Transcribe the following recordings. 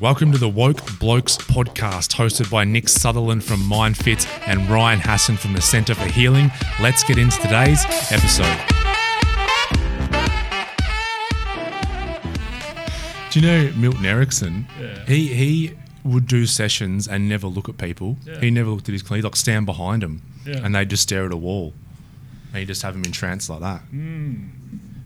Welcome to the Woke Blokes podcast, hosted by Nick Sutherland from MindFit and Ryan Hassan from the Centre for Healing. Let's get into today's episode. Do you know Milton Erickson? Yeah. He he would do sessions and never look at people. Yeah. He never looked at his client. He'd like stand behind him, Yeah. and they'd just stare at a wall, and you just have him in trance like that. Hmm.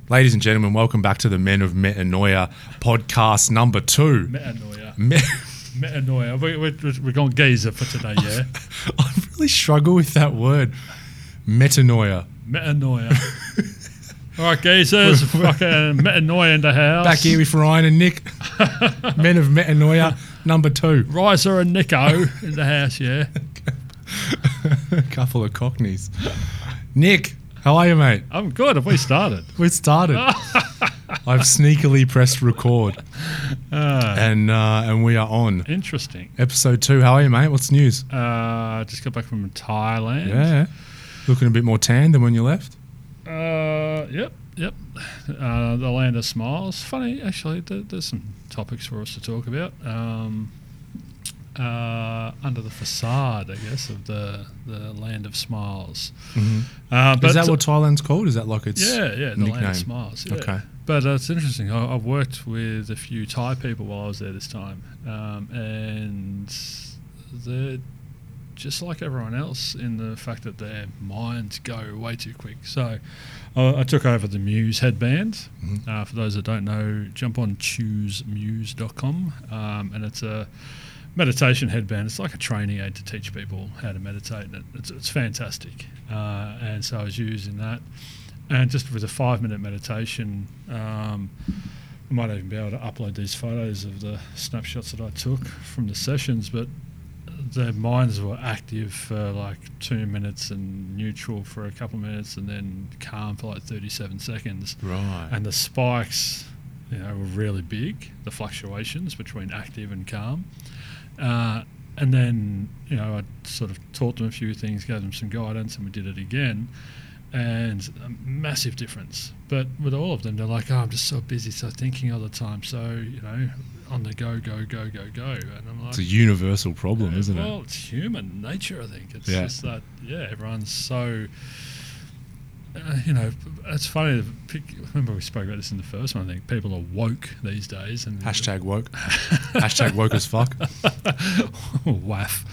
Ladies and gentlemen, welcome back to the Men of Metanoia podcast number two. Metanoia. Me- Metanoia. We, we, we're going geezer for today, yeah? I really struggle with that word. Metanoia. Metanoia. All right, geezers. fucking metanoia in the house. Back here with Ryan and Nick. Men of Metanoia number two. Riser and Nico in the house, yeah? A couple of cockneys. Nick, how are you, mate? I'm good. Have we started? We started. I've sneakily pressed record, Ah, and uh, and we are on interesting. episode two. How are you, mate? What's news? Uh, just got back from Thailand. Yeah, looking a bit more tan than when you left. Uh, yep, yep. Uh, the land of smiles. Funny, actually. There, there's some topics for us to talk about. Um, uh, under the facade, I guess, of the the land of smiles. Uh, but Is that what Thailand's called? Is that like its Yeah, yeah, the land nickname? of smiles. Yeah. Okay. But uh, it's interesting. I, I've worked with a few Thai people while I was there this time, um, and they're just like everyone else in the fact that their minds go way too quick. So I, I took over the Muse headband. Mhm. Uh, for those that don't know, jump on choosemuse.com, um, and it's a meditation headband. It's like a training aid to teach people how to meditate, and it, it's, it's fantastic. Uh, and so I was using that, and just with a five-minute meditation, um, I might even be able to upload these photos of the snapshots that I took from the sessions, but their minds were active for like two minutes and neutral for a couple of minutes, and then calm for like 37 seconds. Right. and the spikes you know were really big the fluctuations between active and calm. Uh, and then you know I sort of taught them a few things gave them some guidance and we did it again and a massive difference but with all of them they're like oh I'm just so busy so thinking all the time so you know on the go go go go go and I'm like it's a universal problem, yeah, isn't well, it? Well, it's human nature, I think. It's Yeah. just that, yeah, everyone's so. Uh, you know, it's funny. to Pick, remember, we spoke about this in the first one. I think people are woke these days, and Hashtag woke. Hashtag woke as fuck. waff.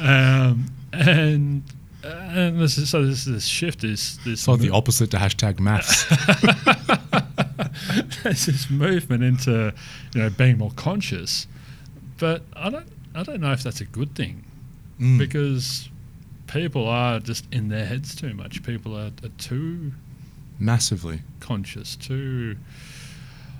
Um, and and this is, so this this shift is this like the opposite to hashtag maths. there's this movement into you know being more conscious, but I don't I don't know if that's a good thing. Mm. because people are just in their heads too much. People are, are too Massively. conscious, too.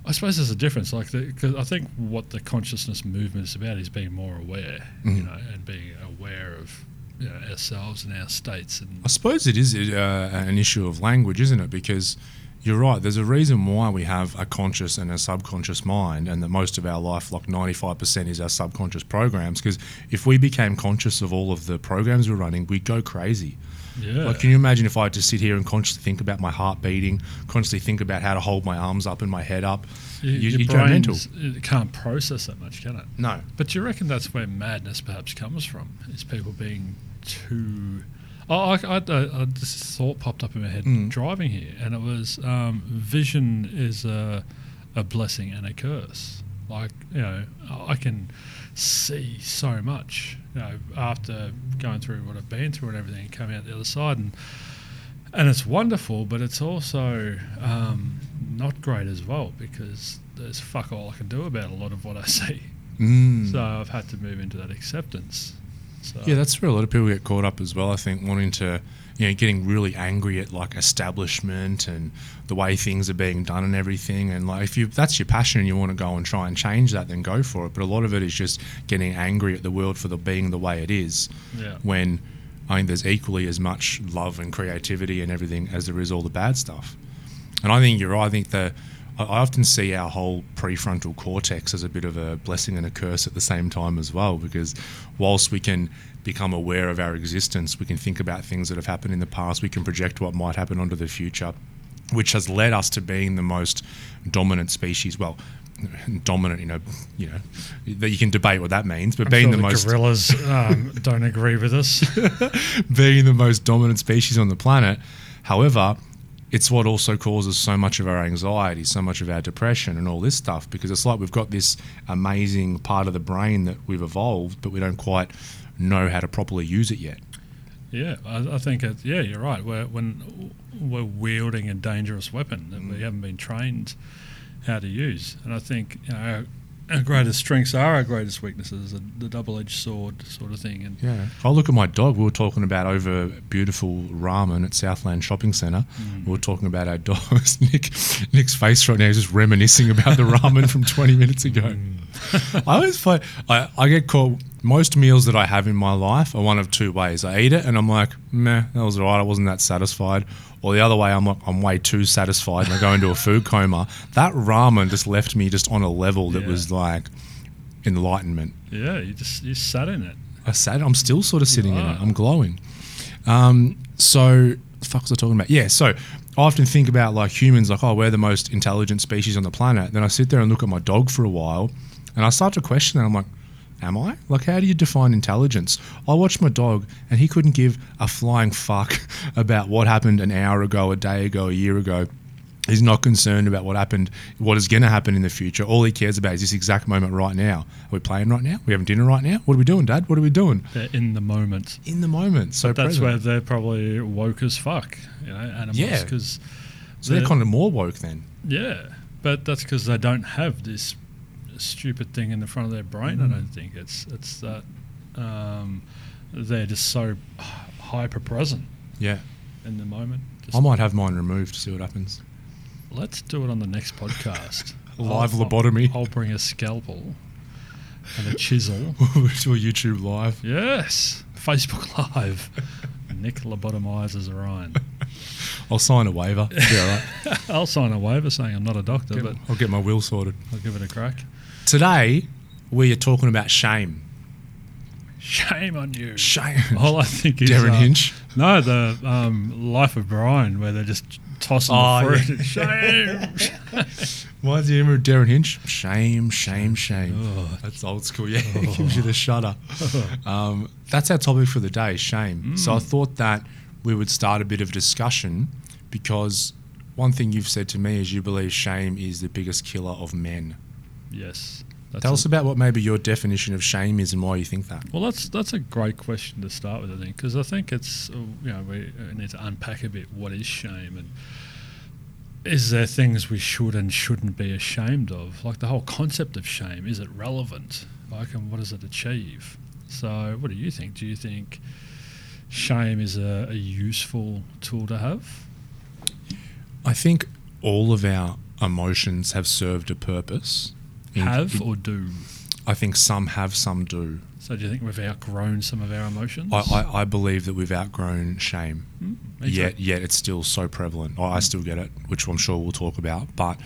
I suppose there's a difference. Like, because I think what the consciousness movement is about is being more aware, you Mhm. know, and being aware of you know, ourselves and our states. And I suppose it is uh, an issue of language, isn't it? Because you're right. There's a reason why we have a conscious and a subconscious mind, and that most of our life, like 95%, is our subconscious programs. Because if we became conscious of all of the programs we're running, we'd go crazy. yeah, Like, can you imagine if I had to sit here and consciously think about my heart beating, constantly think about how to hold my arms up and my head up? you- your you go mental. brain it can't process that much, can it? No. But do you reckon that's where madness perhaps comes from? Is people being too. Oh, I, I, I, this thought popped up in my head Mm. driving here, and it was um, vision is a, a blessing and a curse. Like, you know, I can see so much, you know, after going through what I've been through and everything, and coming out the other side. And, and it's wonderful, but it's also um, not great as well because there's fuck all I can do about a lot of what I see. Mm. So I've had to move into that acceptance. So Yeah, that's where a lot of people get caught up as well. I think wanting to, you know, getting really angry at like establishment and the way things are being done and everything. And like, if you that's your passion and you want to go and try and change that, then go for it. But a lot of it is just getting angry at the world for the being the way it is. yeah, When I think there's equally as much love and creativity and everything as there is all the bad stuff. And I think you're right. I think the I often see our whole prefrontal cortex as a bit of a blessing and a curse at the same time as well, because whilst we can become aware of our existence, we can think about things that have happened in the past, we can project what might happen onto the future, which has led us to being the most dominant species. Well, dominant, you know, you know, that you can debate what that means, but I'm being sure the, the most gorillas um, don't agree with us. being the most dominant species on the planet. However, it's what also causes so much of our anxiety, so much of our depression, and all this stuff because it's like we've got this amazing part of the brain that we've evolved, but we don't quite know how to properly use it yet. Yeah, I, I think it, yeah, you're right. We're when we're wielding a dangerous weapon that Mm. we haven't been trained how to use, and I think you know, our, greatest strengths are our greatest weaknesses, the, the double-edged sword sort of thing. And Yeah. I look at my dog. We were talking about over beautiful ramen at Southland Shopping Centre. Mm. We were talking about our dogs. Nick, Nick's face right now is just reminiscing about the ramen from 20 minutes ago. Mm. I always find I, I get caught. Most meals that I have in my life are one of two ways. I eat it and I'm like, meh, that was alright. I wasn't that satisfied. Or the other way, I'm like, I'm way too satisfied and I go into a food coma. That ramen just left me just on a level that Yeah. was like enlightenment. yeah, you just you sat in it. I sat. I'm still sort of sitting in it. I'm glowing. Um, so, the fuck was I talking about? Yeah. So, I often think about like humans, like, oh, we're the most intelligent species on the planet. Then I sit there and look at my dog for a while, and I start to question. And I'm like, am I? Like, how do you define intelligence? I watched my dog, and he couldn't give a flying fuck about what happened an hour ago, a day ago, a year ago. He's not concerned about what happened, what is going to happen in the future. All he cares about is this exact moment right now. Are we playing right now? Are we having dinner right now? What are we doing, Dad? What are we doing? They're in the moment. In the moment. So That's present. where they're probably woke as fuck, you know, animals. Yeah. Because So they're kind of more woke then. yeah, but that's because they don't have this stupid thing in the front of their brain. Mm. I don't think it's it's that um, they're just so hyper present Yeah. in the moment. Just, I might have mine removed to see what happens. let's do it on the next podcast. Live I'll- lobotomy. I'll bring a scalpel and a chisel. to a YouTube live. yes, Facebook Live. Nick lobotomizes Orion. I'll sign a waiver. Yeah, right. I'll sign a waiver saying I'm not a doctor, but I'll get my will sorted. I'll give it a crack. Today, we are talking about shame. Shame on you. Shame. All I think is Derryn uh, Hinch. No, the um, Life of Brian, where they're just tossing Oh, the fruit. Shame. Why do you remember Derryn Hinch? Shame, shame, shame. Oh. That's old school. Yeah, it gives you the shudder. Um, that's our topic for the day, shame. So I thought that we would start a bit of a discussion because one thing you've said to me is you believe shame is the biggest killer of men. Yes. Tell a- us about what maybe your definition of shame is and why you think that. Well, that's that's a great question to start with, I think, because I think it's uh, you know we need to unpack a bit what is shame and is there things we should and shouldn't be ashamed of? Like the whole concept of shame, is it relevant? Like, and what does it achieve? So, what do you think? Do you think shame is a, a useful tool to have? I think all of our emotions have served a purpose. Have in- or do? I think some have, some do. So, do you think we've outgrown some of our emotions? I, I, I believe that we've outgrown shame. Mm. Yet, yet it's still so prevalent. I I still get it, which I'm sure we'll talk about. But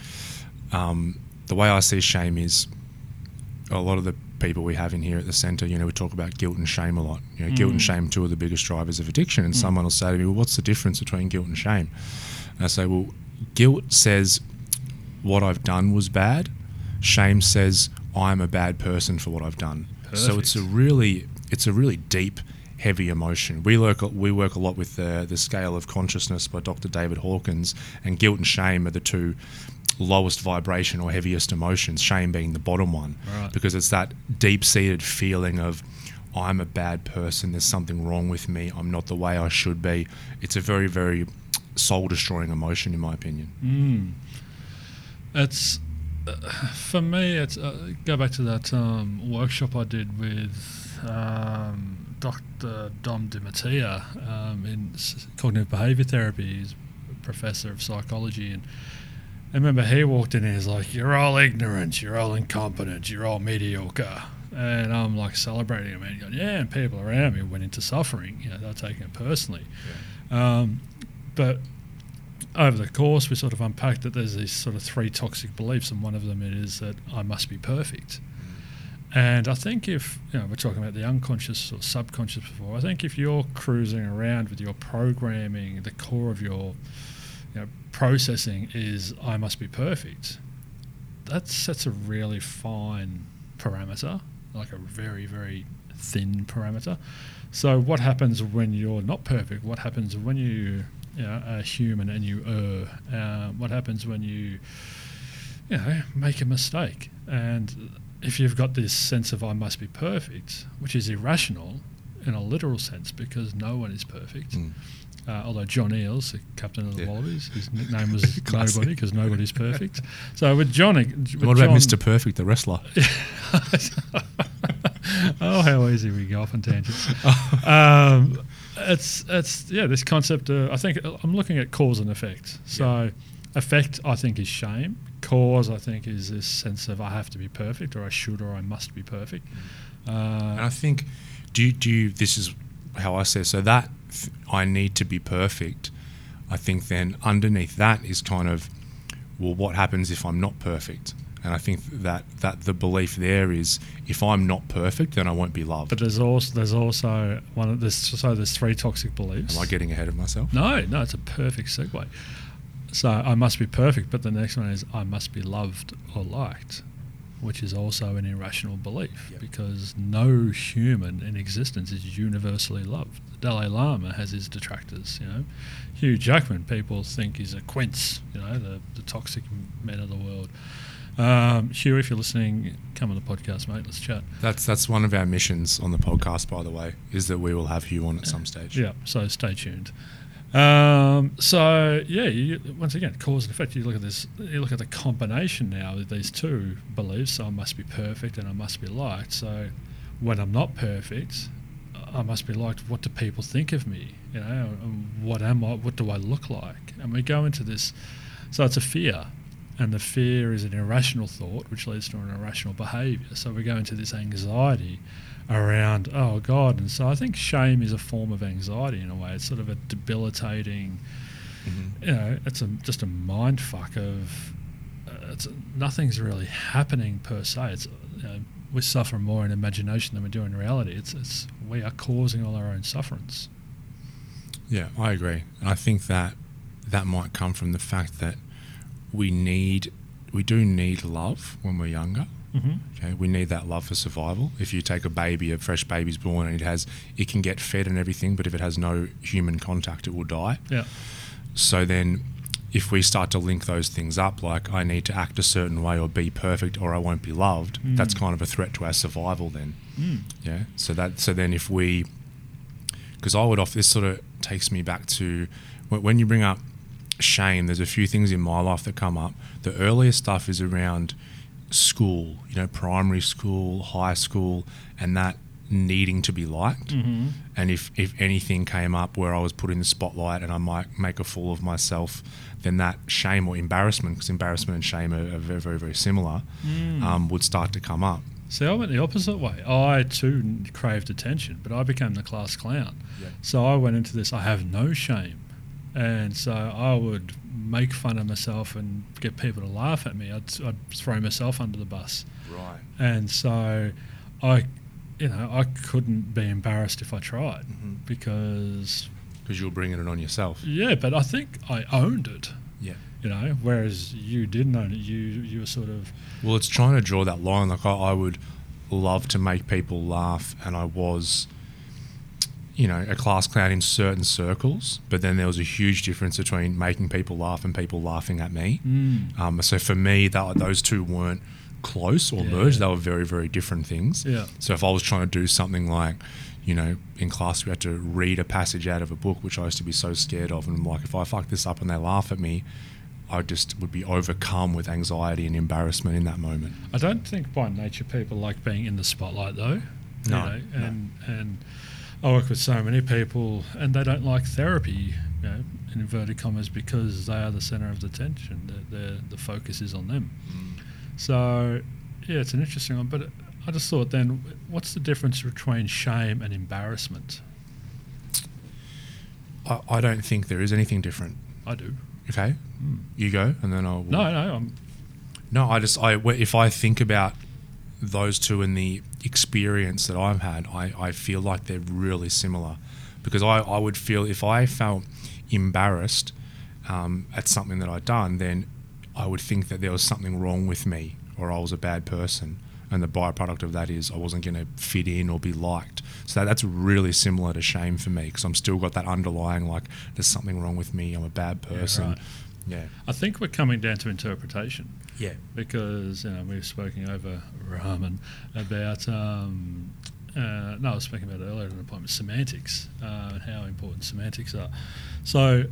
um, the way I see shame is a lot of the people we have in here at the centre, you know, we talk about guilt and shame a lot. You know, guilt and Mm. shame, two of the biggest drivers of addiction. And someone will say to me, well, what's the difference between guilt and shame? And I say, well, guilt says what I've done was bad. Shame says I'm a bad person for what I've done. So it's a really, it's a really deep, heavy emotion. We work, we work a lot with the, the scale of consciousness by Dr. David Hawkins, and guilt and shame are the two lowest vibration or heaviest emotions. Shame being the bottom one, Right. because it's that deep-seated feeling of I'm a bad person. There's something wrong with me. I'm not the way I should be. It's a very, very soul-destroying emotion, in my opinion. Mm. It's for me. It's uh, go back to that um, workshop I did with um, Dr. Dom DiMattia um, in cognitive behavior therapy. He's a professor of psychology, and I remember he walked in and he's like, "You're all ignorant. You're all incompetent. You're all mediocre." And I'm like celebrating him, and he "Yeah." And people around me went into suffering. You know, they were taking it personally. Um, but over the course, we sort of unpacked that there's these sort of three toxic beliefs, and one of them is that I must be perfect. And I think if you know we're talking about the unconscious or subconscious before, I think if you're cruising around with your programming, the core of your you know, processing is I must be perfect. that sets a really fine parameter, like a very very thin parameter. So what happens when you're not perfect? What happens when you, you know, are human and you err? Uh, what happens when you, you know, make a mistake? And if you've got this sense of I must be perfect, which is irrational in a literal sense because no one is perfect. Mm. Uh, although John Eales, the captain of the Yeah. Wallabies, his nickname was Nobody because nobody's perfect. So with John, with what about John- Mr. Perfect, the wrestler? oh, how easy we go off on tangents. um, it's it's yeah, this concept. Of, I think uh, I'm looking at cause and effect. So, effect I think is shame. Cause I think is this sense of I have to be perfect, or I should, or I must be perfect. Mm. Uh, and Uh, I think, do you, do you, this is how I say so that th- I need to be perfect. I think then underneath that is kind of, well, what happens if I'm not perfect? And I think that, that the belief there is if I'm not perfect, then I won't be loved. but there's also there's also one of there's so there's three toxic beliefs. Am I getting ahead of myself? No, no, it's a perfect segue. So I must be perfect, but the next one is I must be loved or liked, which is also an irrational belief Yep. because no human in existence is universally loved. The Dalai Lama has his detractors, you know. Hugh Jackman, people think is a quince, you know, the, the toxic men of the world. Um, Hugh, if you're listening, come on the podcast, mate. Let's chat. That's that's one of our missions on the podcast, by the way, is that we will have Hugh on at some stage. Yeah, so stay tuned. Um, so yeah, you, once again, cause and effect. You look at this. You look at the combination now of these two beliefs. So I must be perfect and I must be liked. So when I'm not perfect, I must be liked. What do people think of me? You know, what am I? What do I look like? And we go into this. So it's a fear, and the fear is an irrational thought, which leads to an irrational behaviour. So we go into this anxiety around, oh God. And so I think shame is a form of anxiety in a way. It's sort of a debilitating, Mhm. you know, it's a, just a mind fuck of, uh, it's nothing's really happening per se. It's, you know, we suffer more in imagination than we do in reality. It's, it's, we are causing all our own sufferance. Yeah, I agree. And I think that that might come from the fact that we need, we do need love when we're younger. Mm-hmm. Okay, we need that love for survival. If you take a baby, a fresh baby's born, and it has, it can get fed and everything, but if it has no human contact, it will die. Yeah. So then, if we start to link those things up, like I need to act a certain way or be perfect or I won't be loved, that's Mm. kind of a threat to our survival. Then, Mm. yeah. So that, so then if we, because I would off this sort of takes me back to when you bring up shame. There's a few things in my life that come up. The earlier stuff is around school, you know, primary school, high school, and that needing to be liked. Mm-hmm. And if, if anything came up where I was put in the spotlight and I might make a fool of myself, then that shame or embarrassment, because embarrassment and shame are, are very, very, very similar, Mm. um, would start to come up. See, I went the opposite way. I too craved attention, but I became the class clown. Yeah. So I went into this, I have no shame. And so I would make fun of myself and get people to laugh at me. I'd, I'd throw myself under the bus. Right. And so I, you know, I couldn't be embarrassed if I tried Mhm. because, Because you're bringing it on yourself. yeah, but I think I owned it, Yeah. you know, whereas you didn't own it. You, you were sort of, Well, it's trying to draw that line. Like I, I would love to make people laugh, and I was, you know, a class clown in certain circles. But then there was a huge difference between making people laugh and people laughing at me. mm, Um, so for me, that those two weren't close or Yeah. merged. They were very, very different things. yeah. So if I was trying to do something like, you know, in class we had to read a passage out of a book, which I used to be so scared of, and like if I fuck this up and they laugh at me, I just would be overcome with anxiety and embarrassment in that moment. I don't think by nature people like being in the spotlight though. you No, know, no. and and I work with so many people and they don't like therapy, you know, in inverted commas, because they are the center of the attention. The the, the focus is on them. So yeah, it's an interesting one. But I just thought then, what's the difference between shame and embarrassment? I, I don't think there is anything different. I do. Okay, Mm. you go, and then I'll. No, no, I'm No, I just I if I think about those two and the experience that I've had, I, I feel like they're really similar because I, I would feel if I felt embarrassed um, at something that I'd done, then I would think that there was something wrong with me or I was a bad person. And the byproduct of that is I wasn't going to fit in or be liked. So that, that's really similar to shame for me because I'm still got that underlying like there's something wrong with me. I'm a bad person. right. Yeah. I think we're coming down to interpretation Yeah. because you know we've spoken over ramen about um, uh, no, I was speaking about it earlier in the appointment semantics uh, and how important semantics are. So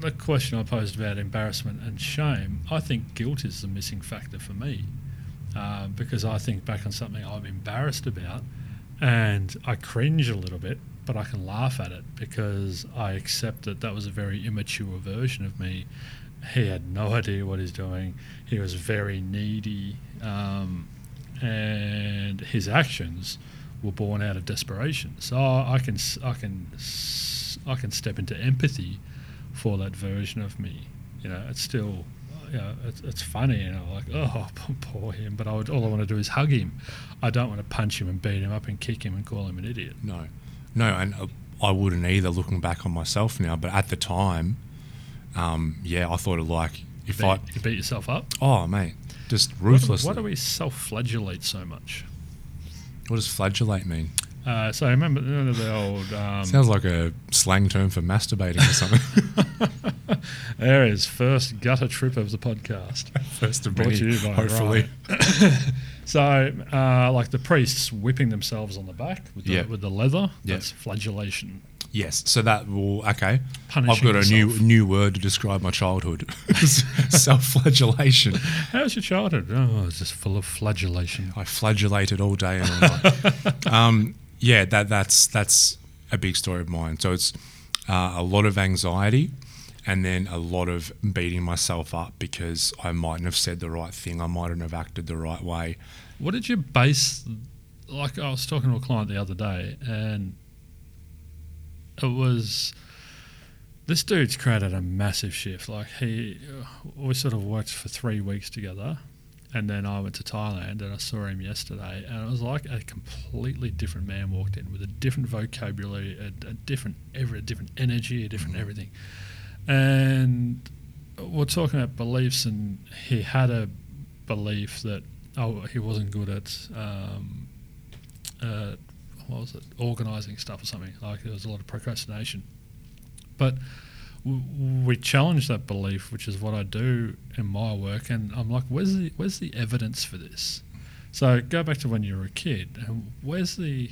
the question I posed about embarrassment and shame, I think guilt is the missing factor for me uh, because I think back on something I'm embarrassed about and I cringe a little bit, but I can laugh at it because I accept that that was a very immature version of me. He had no idea what he's doing. He was very needy, um, and his actions were born out of desperation. So I can I can I can step into empathy for that version of me. You know, it's still. You know, it's, it's funny, you know, like oh, poor him. But I would, all I want to do is hug him. I don't want to punch him and beat him up and kick him and call him an idiot. No, no, and uh, I wouldn't either. Looking back on myself now, but at the time, um, yeah, I thought of like if Beat, I, you beat yourself up. oh mate, just Why- Why do we self-flagellate so much? What does flagellate mean? Uh, so I remember, remember the old. Um, Sounds like a slang term for masturbating or something. there is first gutter trip of the podcast. First of Brought many, to you by hopefully. So, uh, like the priests whipping themselves on the back with the, Yeah. with the leather, Yeah. that's flagellation. Yes, so that will okay. Punishing I've got a new new word to describe my childhood: self-flagellation. How's your childhood? Oh, it's just full of flagellation. I flagellated all day and all night. um, yeah, that that's that's a big story of mine. So it's uh, a lot of anxiety, and then a lot of beating myself up because I mightn't have said the right thing. I mightn't have acted the right way. What did you base? Like I was talking to a client the other day, and it was this dude's created a massive shift. Like he, we sort of worked for three weeks together, and then I went to Thailand and I saw him yesterday, and it was like a completely different man walked in with a different vocabulary, a, a different every, a different energy, a different everything, and we're talking about beliefs, and he had a belief that oh he wasn't good at um, uh, what was it organising stuff or something like there was a lot of procrastination but w- we challenge that belief which is what I do in my work and I'm like where's the where's the evidence for this so go back to when you were a kid and where's the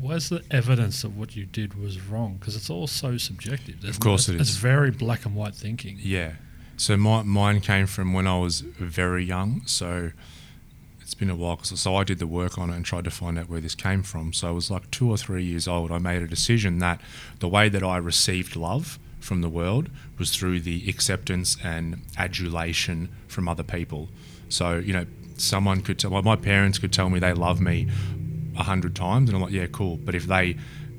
where's the evidence that what you did was wrong because it's all so subjective Of course it it's is. very black and white thinking Yeah. So my, mine came from when I was very young. So it's been a while. 'cause- so I did the work on it and tried to find out where this came from. So I was like two or three years old. I made a decision that the way that I received love from the world was through the acceptance and adulation from other people. So, you know, someone could tell, well, my parents could tell me they love me a hundred times. And I'm like, yeah, cool. But if they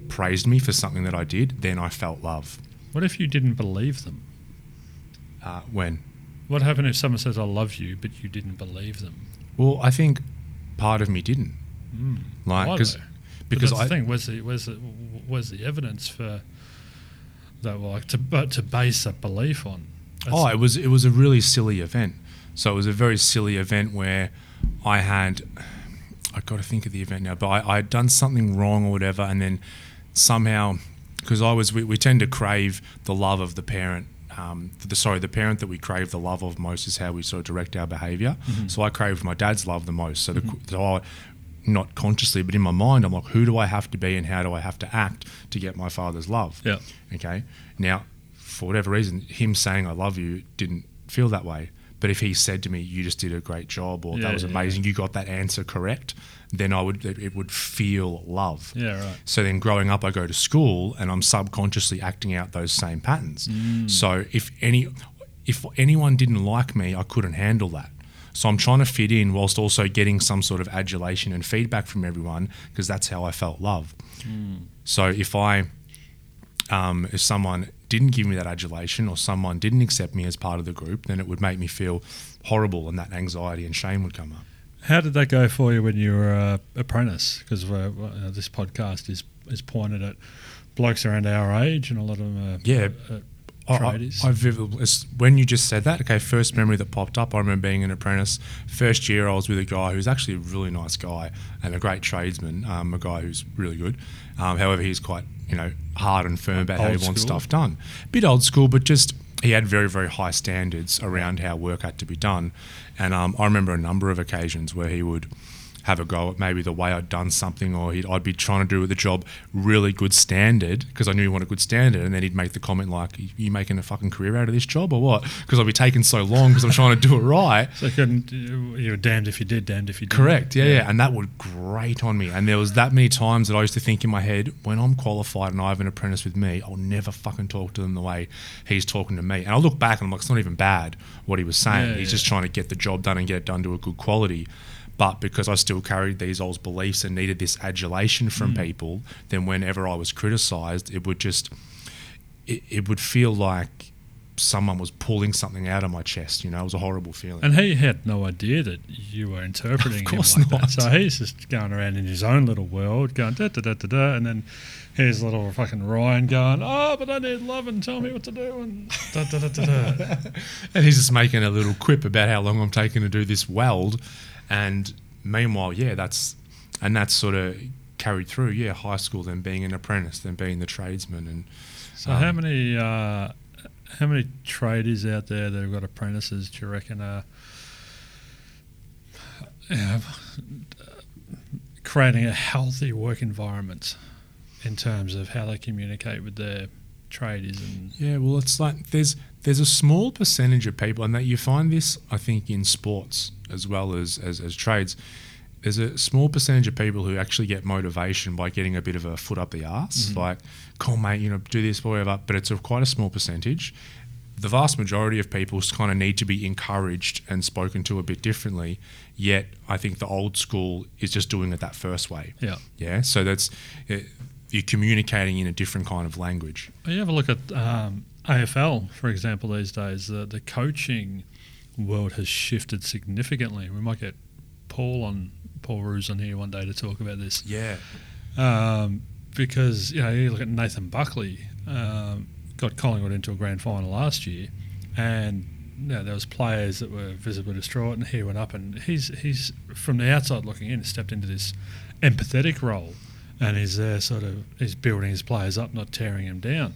praised me for something that I did, then I felt love. what if you didn't believe them Uh, when? What happened if someone says I love you, but you didn't believe them? Well, I think part of me didn't. Mm. Like, 'cause- because I the thing. Where's the where's the where's the evidence for that? Like to but to base that belief on. That's- oh, it was it was a really silly event. So it was a very silly event where I had I got to think of the event now, but I had done something wrong or whatever, and then somehow because I was we, we tend to crave the love of the parent. Um, the sorry, the parent that we crave the love of most is how we sort of direct our behavior. So I crave my dad's love the most. So, the, so I, not consciously, but in my mind, I'm like, who do I have to be and how do I have to act to get my father's love? Yeah. Okay. Now, for whatever reason, him saying I love you didn't feel that way. But if he said to me, "You just did a great job," or Yeah, "That was yeah, amazing," you got that answer correct, then I would it it would feel love. Yeah. Right. So then growing up, I go to school and I'm subconsciously acting out those same patterns. So if any, if anyone didn't like me, I couldn't handle that. So I'm trying to fit in whilst also getting some sort of adulation and feedback from everyone because that's how I felt love. So if I, um, if someone didn't give me that adulation or someone didn't accept me as part of the group, then it would make me feel horrible and that anxiety and shame would come up. How did that go for you when you were a apprentice? Because uh, this podcast is is pointed at blokes around our age, and a lot of them are. Yeah. uh, I- I, vividly, when you just said that, okay, first memory that popped up, I remember being an apprentice. First year, I was with a guy who's actually a really nice guy and a great tradesman, um, a guy who's really good. Um, however, he's quite, you know, hard and firm about how he Old wants school. stuff done. A Bit old school, but just he had very, very high standards around how work had to be done. And um, I remember a number of occasions where he would have a go at maybe the way I'd done something, or he'd, I'd be trying to do with the job really good standard because I knew he wanted good standard, and then he'd make the comment like, "You making a fucking career out of this job or what?" Because I'd be taking so long because I'm trying to do it right. so you couldn't, you were damned if you did, damned if you didn't. Correct. Yeah, yeah, and that would grate on me. And there was that many times that I used to think in my head, when I'm qualified and I have an apprentice with me, I'll never fucking talk to them the way he's talking to me. And I look back and I'm like, it's not even bad what he was saying. Yeah, he's yeah. just trying to get the job done and get it done to a good quality. But because I still carried these old beliefs and needed this adulation from mm. people, then whenever I was criticised, it would just it, it would feel like someone was pulling something out of my chest. You know, it was a horrible feeling. And he had no idea that you were interpreting Of course him like not. that. So he's just going around in his own little world, going da da da da da, and then here's little fucking Ryan going, oh, but I need love and tell me what to do and da da da da da. and he's just making a little quip about how long I'm taking to do this weld, and meanwhile, yeah, that's and that's sort of carried through. Yeah, high school, then being an apprentice, then being the tradesman, and So Um, how many uh, how many tradies out there that have got apprentices do you reckon are you know, creating a healthy work environment in terms of how they communicate with their tradies and Yeah, well, it's like there's there's a small percentage of people, and that you find this, I think, in sports as well as, as as trades. There's a small percentage of people who actually get motivation by getting a bit of a foot up the arse, like, "Come on, mate, you know, do this, whatever." But it's a quite a small percentage. The vast majority of people kind of need to be encouraged and spoken to a bit differently. Yet, I think the old school is just doing it that first way. yeah. Yeah, so that's it, you're communicating in a different kind of language. You have a look at um, AFL, for example, these days. The, the coaching world has shifted significantly. We might get Paul on Paul Roos on here one day to talk about this. Yeah. um, because you know you look at Nathan Buckley um, got Collingwood into a grand final last year, and you know, there was players that were visibly distraught, and he went up and he's he's from the outside looking in stepped into this empathetic role, and he's there sort of he's building his players up, not tearing them down.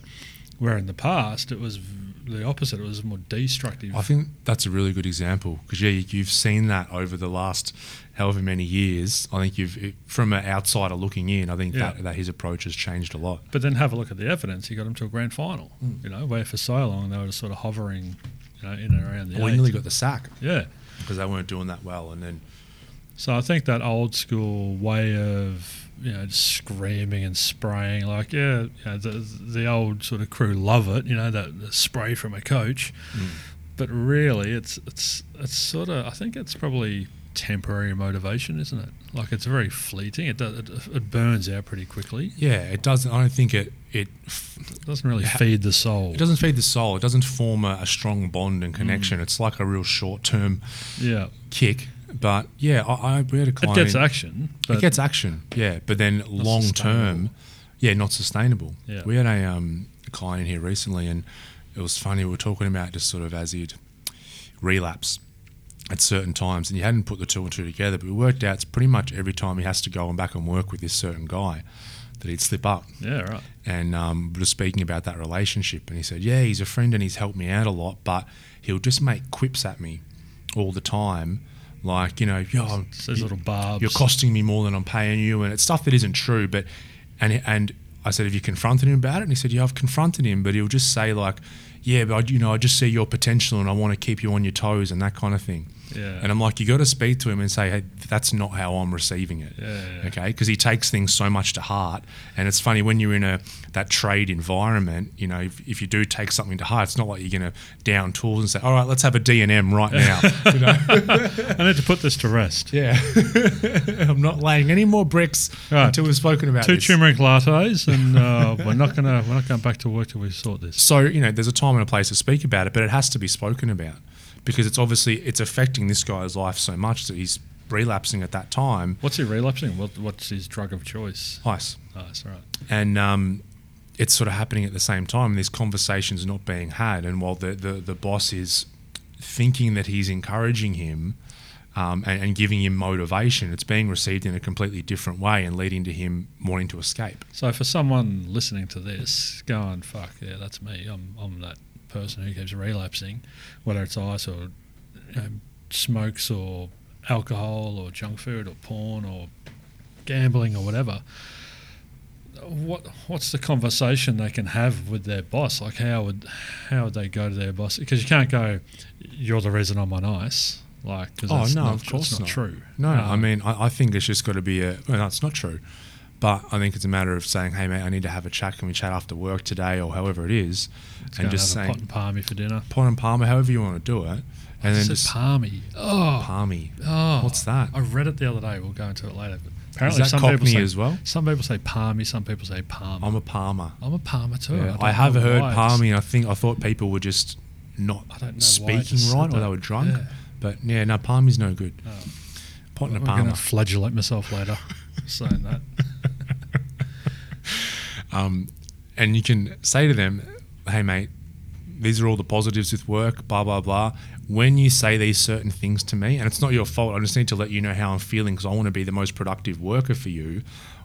Where in the past it was the opposite; it was more destructive. I think that's a really good example because yeah, you- you've seen that over the last however many years. I think you've from an outsider looking in. I think Yeah. that, that his approach has changed a lot. But then have a look at the evidence. He got him to a grand final. Hmm. You know, where for so long they were just sort of hovering, you know, in and around the. Well, he nearly got the sack Yeah. because they weren't doing that well, and then So I think that old school way of you know just screaming and spraying, like yeah, you know, the the old sort of crew love it. You know that the spray from a coach, Mm. but really it's it's it's sort of I think it's probably temporary motivation, isn't it? Like it's very fleeting. It does, it, it burns out pretty quickly. yeah, it doesn't. I don't think it it It doesn't really Ha- feed the soul. it doesn't feed the soul. It doesn't form a, a strong bond and connection. It's like a real short term Yeah, kick. But yeah, I, I we had a client. it gets action. It gets action, yeah, but then long term, yeah, not sustainable. Yeah. We had a, um, a client in here recently, and it was funny. We were talking about just sort of as he'd relapse at certain times, and you hadn't put the two and two together, but we worked out it's pretty much every time he has to go and back and work with this certain guy that he'd slip up. yeah, right. And um, we were speaking about that relationship, and he said, "Yeah, he's a friend and he's helped me out a lot, but he'll just make quips at me all the time." Like, you know, yo, those little barbs. you're costing me more than I'm paying you, and it's stuff that isn't true. But and and I said, have you confronted him about it? And he said, yeah, I've confronted him, but he'll just say like, yeah, but I, you know, I just see your potential, and I want to keep you on your toes, and that kind of thing. Yeah. And I'm like, you got to speak to him and say, hey, that's not how I'm receiving it. Yeah, yeah. Okay, because he takes things so much to heart, and it's funny when you're in a that trade environment. You know, if, if you do take something to heart, it's not like you're going to down tools and say, all right, let's have a D and M right now. you know? I need to put this to rest. Yeah, I'm not laying any more bricks Right. until we've spoken about Two this. turmeric lattes, and uh, we're not gonna we're not going back to work till we sort this. So you know, there's a time and a place to speak about it, but it has to be spoken about because it's obviously it's affecting this guy's life so much that he's relapsing at that time. What's he relapsing? What, what's his drug of choice? Ice. That's right. And um, it's sort of happening at the same time. This conversation's not being had, and while the the, the boss is thinking that he's encouraging him. Um, and, and giving him motivation, it's being received in a completely different way and leading to him wanting to escape. So for someone listening to this, going, "Fuck yeah, that's me. I'm I'm that person who keeps relapsing, whether it's ice or you know, smokes or alcohol or junk food or porn or gambling or whatever." What what's the conversation they can have with their boss? Like how would how would they go to their boss? Because you can't go, "You're the reason I'm on ice." Like, Oh, no, not, of course not not. true. No, I mean, I, I think it's just got to be a. Well, no, it's not true, but I think it's a matter of saying, "Hey, mate, I need to have a chat. Can we chat after work today, or however it is?" let's and just have a pot saying, and parmy for dinner. pot and parma, however you want to do it, and then It's just parmy. Oh, parmy. oh, What's that? I read it the other day. We'll go into it later. But apparently, some people say as well? some people say parmy. Some people say palm. I'm a parma. I'm a parma too. Yeah, don't I have heard I parmy, and I think I thought people were just not I don't know why I speaking right, or they were drunk. Yeah. But yeah, no, parmy's no good. Oh. Pot and a I'm going parma. to flagellate myself later saying that. um, and you can say to them, "Hey, mate, these are all the positives with work." Blah blah blah. When you say these certain things to me, and it's not your fault, I just need to let you know how I'm feeling because I want to be the most productive worker for you.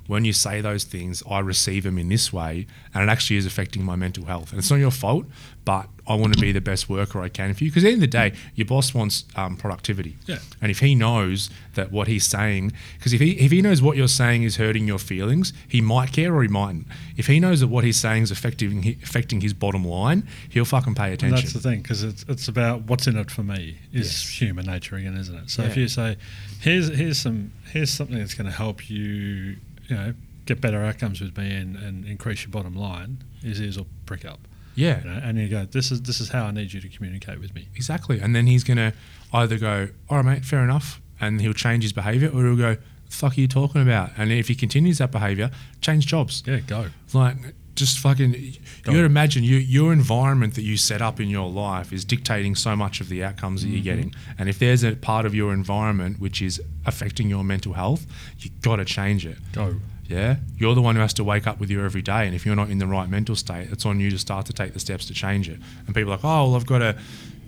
When you say those things, I receive them in this way, and it actually is affecting my mental health. And it's not your fault, but I want to be the best worker I can for you. Because at the end of the day, your boss wants um, productivity. Yeah. And if he knows that what he's saying, because if he if he knows what you're saying is hurting your feelings, he might care or he mightn't. If he knows that what he's saying is affecting affecting his bottom line, he'll fucking pay And attention. that's the thing because it's it's about what's in it for me is Yes. human nature again, isn't it? So if you say, here's here's some here's something that's going to help you, you know, get better outcomes with me and, and increase your bottom line, his ears will prick up. yeah, You know, and you go, this is this is how I need you to communicate with me. exactly. And then he's gonna either go, "All right, mate, fair enough," and he'll change his behaviour, or he'll go, "Fuck, are you talking about?" And if he continues that behaviour, change jobs. Yeah, go. Like, just fucking. You Go. got imagine you, your environment that you set up in your life is dictating so much of the outcomes that you're mm-hmm. getting. And if there's a part of your environment which is affecting your mental health, you got to change it. Go. Yeah, you're the one who has to wake up with you every day, and if you're not in the right mental state, it's on you to start to take the steps to change it. And people are like, oh, well, I've got a,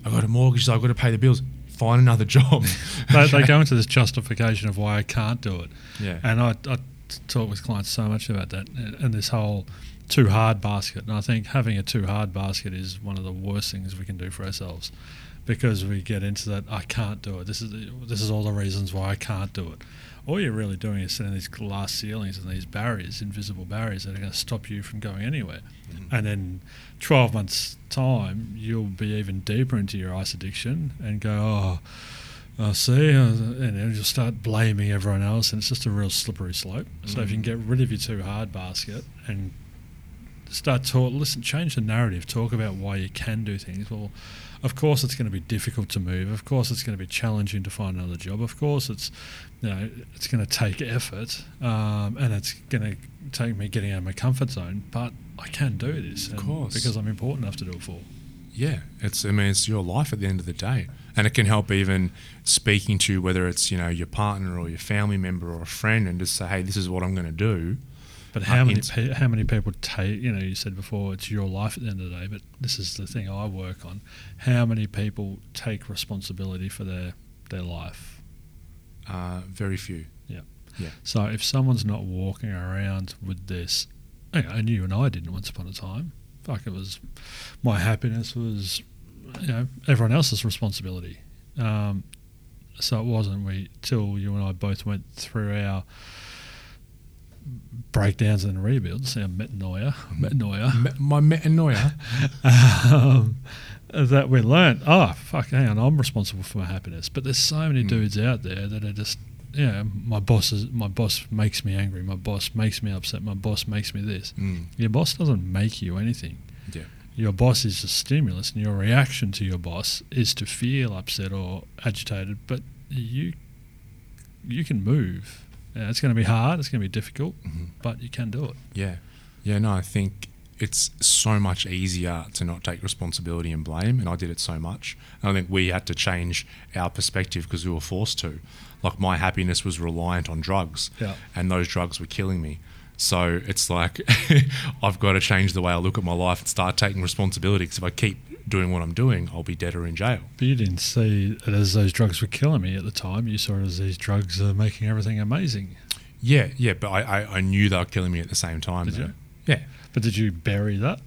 I've got a mortgage, so I've got to pay the bills. Find another job. they, they go into this justification of why I can't do it. Yeah. And I, I talk with clients so much about that and this whole too hard basket. And I think having a too hard basket is one of the worst things we can do for ourselves because we get into that I can't do it. This is this is all the reasons why I can't do it. All you're really doing is setting these glass ceilings and these barriers, invisible barriers that are going to stop you from going anywhere. Mm-hmm. And then 12 months time, you'll be even deeper into your ice addiction and go, oh, I see, and then you'll start blaming everyone else, and it's just a real slippery slope. So if you mm-hmm. can get rid of your too hard basket and start talk, listen, change the narrative, talk about why you can do things. Well, of course it's going to be difficult to move. Of course it's going to be challenging to find another job. Of course it's, you know, it's going to take effort, um, and it's going to take me getting out of my comfort zone. But I can do this, Of course. because I'm important enough to do it for. Yeah, it's. I mean, it's your life at the end of the day, and it can help even speaking to whether it's you know your partner or your family member or a friend, and just say, hey, this is what I'm going to do. But how many pe- how many people take? You know, you said before it's your life at the end of the day. But this is the thing I work on. How many people take responsibility for their their life? Uh, very few. Yeah. Yeah. So if someone's not walking around with this, you know, and you and I didn't once upon a time. Fuck, it was my happiness was, you know, everyone else's responsibility. Um, so it wasn't we till you and I both went through our breakdowns and rebuilds, our metanoia, metanoia, Me- my metanoia. um, that we learnt. Oh fuck, hang on, I'm responsible for my happiness. But there's so many Mm. dudes out there that are just, yeah, my boss is my boss makes me angry. My boss makes me upset. My boss makes me this. Mm, Your boss doesn't make you anything. Yeah. Your boss is a stimulus, and your reaction to your boss is to feel upset or agitated. But you, you can move. Yeah, it's going to be hard. It's going to be difficult, mhm. but you can do it. Yeah. Yeah, no, I think it's so much easier to not take responsibility and blame, and I did it so much. And I think we had to change our perspective because we were forced to. Like, my happiness was reliant on drugs, Yeah. and those drugs were killing me. So it's like I've got to change the way I look at my life and start taking responsibility. Because if I keep doing what I'm doing, I'll be dead or in jail. But you didn't see it as those drugs were killing me at the time. You saw it as these drugs are making everything amazing. Yeah, yeah, but I, I, I knew they were killing me at the same time. Did though. you? Yeah. But did you bury that?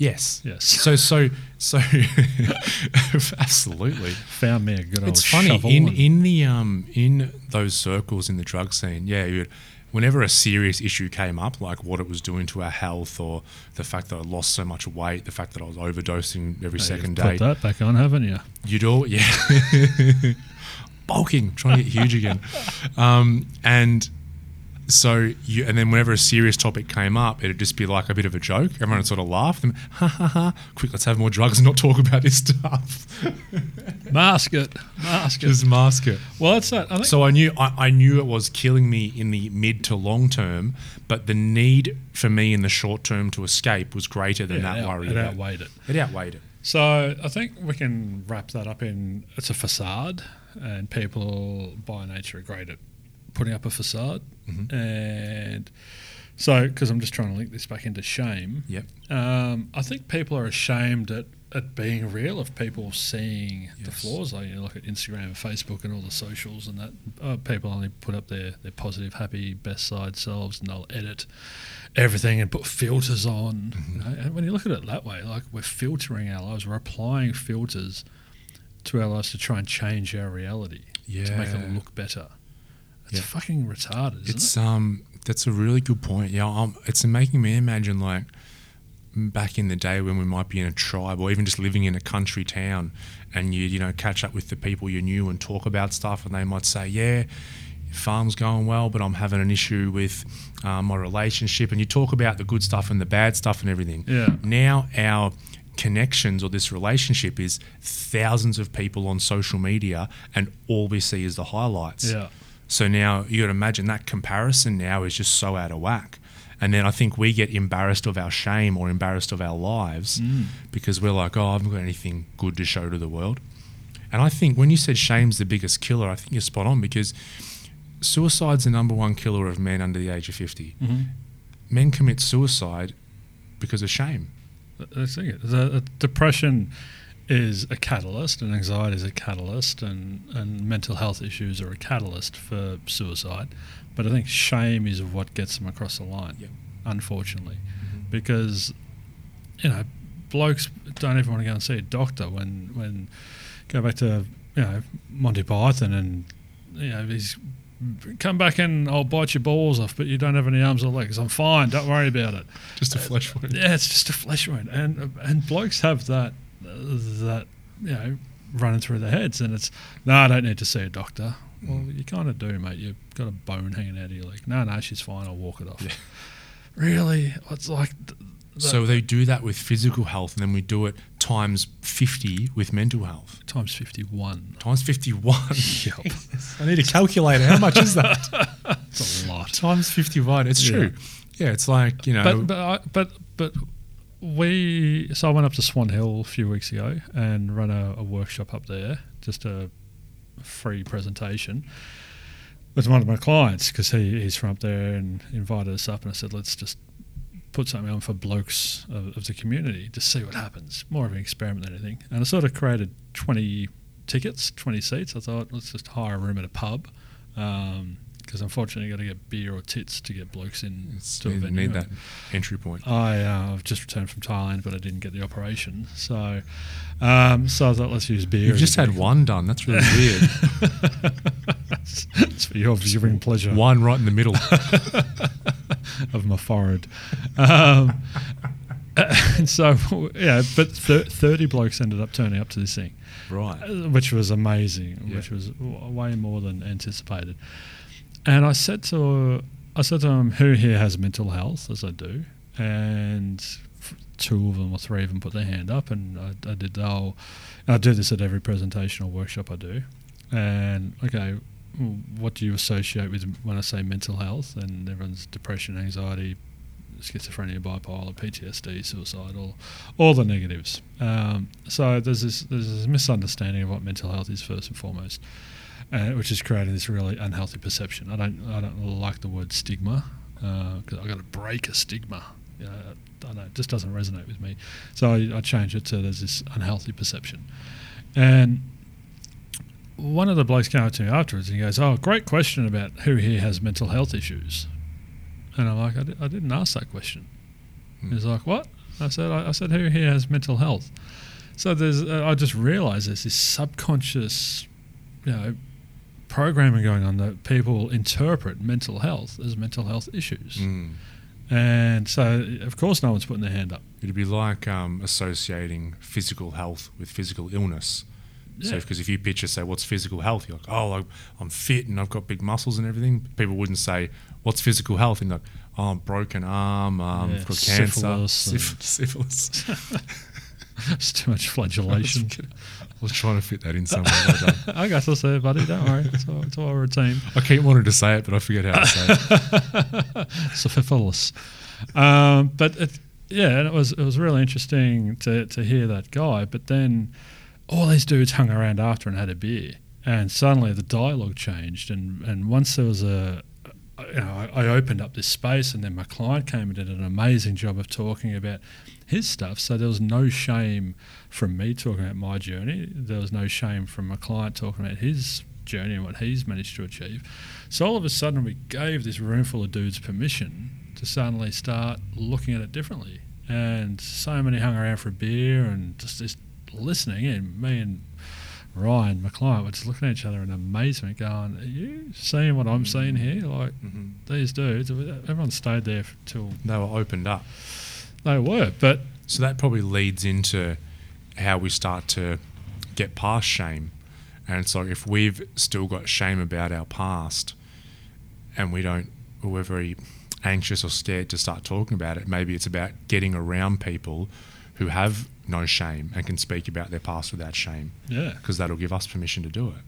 Yes. Yes. So so so absolutely. Found me a good old It's funny in in the um in those circles in the drug scene. Yeah, you'd, whenever a serious issue came up, like what it was doing to our health, or the fact that I lost so much weight, the fact that I was overdosing every Oh, second day, Put that back on, haven't you? you'd all yeah. Bulking, trying to get huge again, um, and so you and then whenever a serious topic came up, it'd just be like a bit of a joke. Everyone would sort of laugh. Them, ha ha ha! Quick, let's have more drugs and not talk about this stuff. Mask it. Mask it. just mask it. Well, that's that. I think So I knew I, I knew it was killing me in the mid to long term, but the need for me in the short term to escape was greater than yeah, that it, worry. it about- outweighed it. It outweighed it. So I think we can wrap that up in it's a facade, and people by nature are great at putting up a facade. Mhm. And so, because I'm just trying to link this back into shame, Yep. um, I think people are ashamed at, at being real of people seeing the flaws. Like you look at Instagram and Facebook and all the socials, and that uh, people only put up their, their positive, happy, best side selves, and they'll edit everything and put filters on. Mm-hmm. You know? And when you look at it that way, like we're filtering our lives, we're applying filters to our lives to try and change our reality to make it look better. It's Yeah. fucking retarded, It's it? um that's a really good point. Yeah, um, it's making me imagine like back in the day when we might be in a tribe or even just living in a country town and you you know catch up with the people you knew and talk about stuff and they might say yeah farm's going well but i'm having an issue with um, my relationship and you talk about the good stuff and the bad stuff and everything Yeah. now our connections or this relationship is thousands of people on social media and all we see is the highlights Yeah. So now you got to imagine that comparison now is just so out of whack. And then I think we get embarrassed of our shame or embarrassed of our lives Mm. because we're like, oh, I haven't got anything good to show to the world. And I think when you said shame's the biggest killer, I think you're spot on because suicide's the number one killer of men under the age of 50. Mhm. Men commit suicide because of shame. That's thing. The, the depression is a catalyst, and anxiety is a catalyst, and, and mental health issues are a catalyst for suicide. But I think shame is what gets them across the line, Yep. unfortunately, mm-hmm. because you know blokes don't even want to go and see a doctor when when go back to you know Monty Python and you know he's come back and I'll bite your balls off, but you don't have any arms or legs. I'm fine. Don't worry about it. Just a uh, flesh wound. Yeah, it's just a flesh wound, and and blokes have that that you know running through their heads, and it's no, I don't need to see a doctor. Well, mm. you kind of do, mate. You've got a bone hanging out of your leg. No, no, she's fine. I'll walk it off. Yeah. Really, it's like th- So they do that with physical health and then we do it times 50 with mental health. times fifty-one. Times 51. Yep, I need a calculator. How much is that? it's a lot. Times 51. It's Yeah. true. Yeah, it's like, you know. But but I, but but we so I went up to Swan Hill a few weeks ago and ran a, a workshop up there, just a free presentation with one of my clients because he, he's from up there and invited us up and I said let's just put something on for blokes of, of the community to see what happens. More of an experiment than anything. And I sort of created twenty tickets, twenty seats. I thought let's just hire a room at a pub. Um, because unfortunately, you got to get beer or tits to get blokes in it's, to a need, venue. need that entry point. I uh, I've just returned from Thailand, but I didn't get the operation. So, um, so I thought let's use beer. You've just had one done. That's really weird. it's for your viewing pleasure one right in the middle. of my forehead. Um, and so, yeah, but th- 30 blokes ended up turning up to this thing, right. uh, which was amazing, Yeah. which was w- way more than anticipated. And I said to I said to them, "Who here has mental health?" As I do, and two of them or three of them put their hand up, and I, I did the whole. I do this at every presentation or workshop I do, and okay, what do you associate with when I say mental health? And everyone's depression, anxiety, schizophrenia, bipolar, PTSD, suicide, all, all the negatives. Um, so there's this there's this misunderstanding of what mental health is first and foremost, uh, which is creating this really unhealthy perception. I don't I don't like the word stigma. because I've got to break a stigma. Uh, I don't know, it just doesn't resonate with me. So I, I changed it to there's this unhealthy perception. And one of the blokes came up to me afterwards and he goes, Oh, great question about who here has mental health issues. And I'm like, I, di- I didn't ask that question. Hmm. He's like, What? I said, I, I said, who here has mental health? So there's, uh, I just realised there's this subconscious, you know, programming going on that people interpret mental health as mental health issues. Mm. And so, of course, no one's putting their hand up. It'd be like um, associating physical health with physical illness. So, Yeah. because if you picture, say, what's physical health? You're like, oh, I'm fit and I've got big muscles and everything. People wouldn't say, what's physical health? And like, oh, I'm broken arm, um, Yeah, I've got cancer, syphilis syphilis. it's too much flagellation. I was trying to fit that in somewhere. I. Guess I'll say it, buddy. Don't worry. It's all, it's all routine. I keep wanting to say it, but I forget how to say it. syphilis. Um, but it, yeah, and it was it was really interesting to to hear that guy. But then all these dudes hung around after and had a beer, and suddenly the dialogue changed. And and once there was a you know, I, I opened up this space, and then my client came and did an amazing job of talking about his stuff. So there was no shame from me talking about my journey. There was no shame from my client talking about his journey and what he's managed to achieve. So all of a sudden, we gave this room full of dudes permission to suddenly start looking at it differently. And so many hung around for a beer and just, just listening in. Me and Ryan, my client, were just looking at each other in amazement, going, "Are you seeing what I'm seeing here? Like Mhm. these dudes, everyone stayed there till They were opened up. They were." But So that probably leads into how we start to get past shame. And it's like if we've still got shame about our past and we don't, or we're very anxious or scared to start talking about it, maybe it's about getting around people who have no shame and can speak about their past without shame yeah, because that'll give us permission to do it.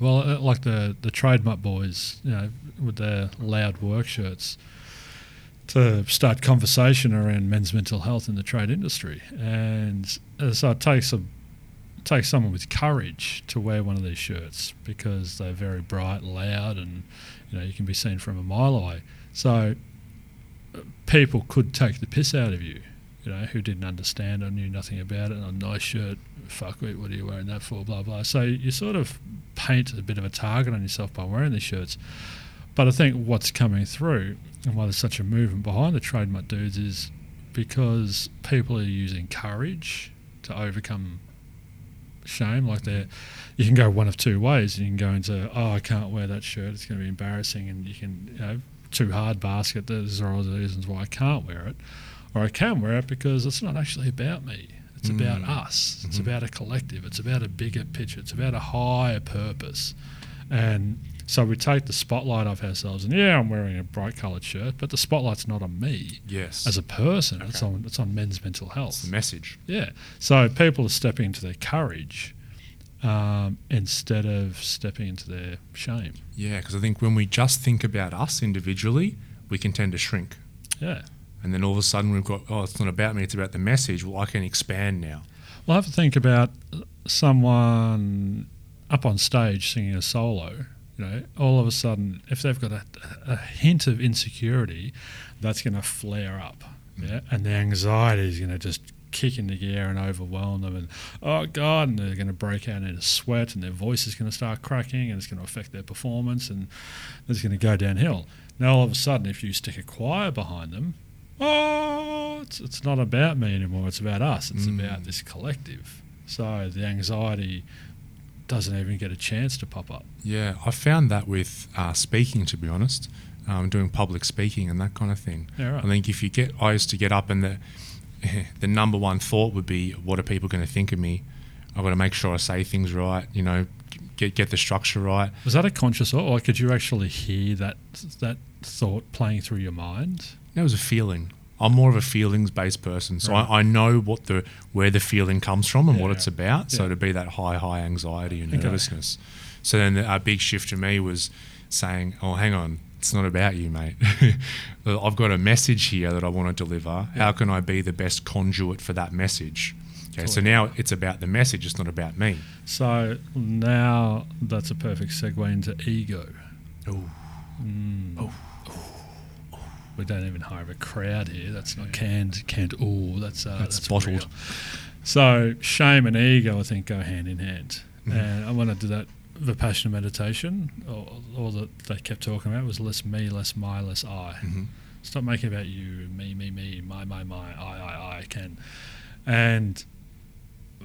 Well, uh, like the the TradeMutt boys, you know, with their loud work shirts, to start conversation around men's mental health in the trade industry, and so it takes a takes someone with courage to wear one of these shirts because they're very bright, and loud, and you know you can be seen from a mile away. So uh, people could take the piss out of you, you know, who didn't understand or knew nothing about it. A nice shirt, fuck it, what are you wearing that for? Blah blah. So you sort of paint a bit of a target on yourself by wearing these shirts. But I think what's coming through and why there's such a movement behind the TradeMutt dudes is because people are using courage to overcome shame. Like they you can go one of two ways. You can go into oh I can't wear that shirt. It's going to be embarrassing, and you can you know too hard basket. Those are all the reasons why I can't wear it, or I can wear it because it's not actually about me. It's about Mm. us. It's Mhm. about a collective. It's about a bigger picture. It's about a higher purpose. And so we take the spotlight off ourselves. And yeah, I'm wearing a bright coloured shirt, but the spotlight's not on me Yes. as a person. It's on it's on men's mental It's health. the message. Yeah. So people are stepping into their courage um, instead of stepping into their shame. Yeah, because I think when we just think about us individually, we can tend to shrink. Yeah. And then all of a sudden we've got, oh, it's not about me, it's about the message. Well, I can expand now. Well, I have to think about someone up on stage singing a solo. You know, all of a sudden, if they've got a, a hint of insecurity, that's going to flare up. Yeah, and the anxiety is going to just kick into gear and overwhelm them, and oh god, and they're going to break out into sweat, and their voice is going to start cracking, and it's going to affect their performance, and it's going to go downhill. Now, all of a sudden, if you stick a choir behind them, oh, it's, it's not about me anymore. It's about us. It's Mm. about this collective. So the anxiety doesn't even get a chance to pop up. Yeah, I found that with uh, speaking, to be honest, um, doing public speaking and that kind of thing. Yeah, right. I think if you get, I used to get up and the, the number one thought would be, what are people going to think of me? I've got to make sure I say things right, you know, get get the structure right. Was that a conscious thought, or could you actually hear that that thought playing through your mind? That was a feeling. I'm more of a feelings based person, so Right. I, I know what the where the feeling comes from and what it's about. So to be that high, high anxiety and Okay. nervousness. So then a big shift to me was saying, "Oh, hang on, it's not about you, mate. I've got a message here that I want to deliver. How can I be the best conduit for that message?" Okay, so now it's about the message. It's not about me. So now that's a perfect segue into ego. Oh, Mm. Oh. We don't even hire a crowd here. That's not canned canned all. That's uh, That's that's, bottled. real. So shame and ego, I think, go hand in hand. Mhm. And I want to do that vipassana meditation. All, all that they kept talking about was less me, less my, less I. Mhm. Stop making about you, me, me, me, my, my, my, I, I, I can. And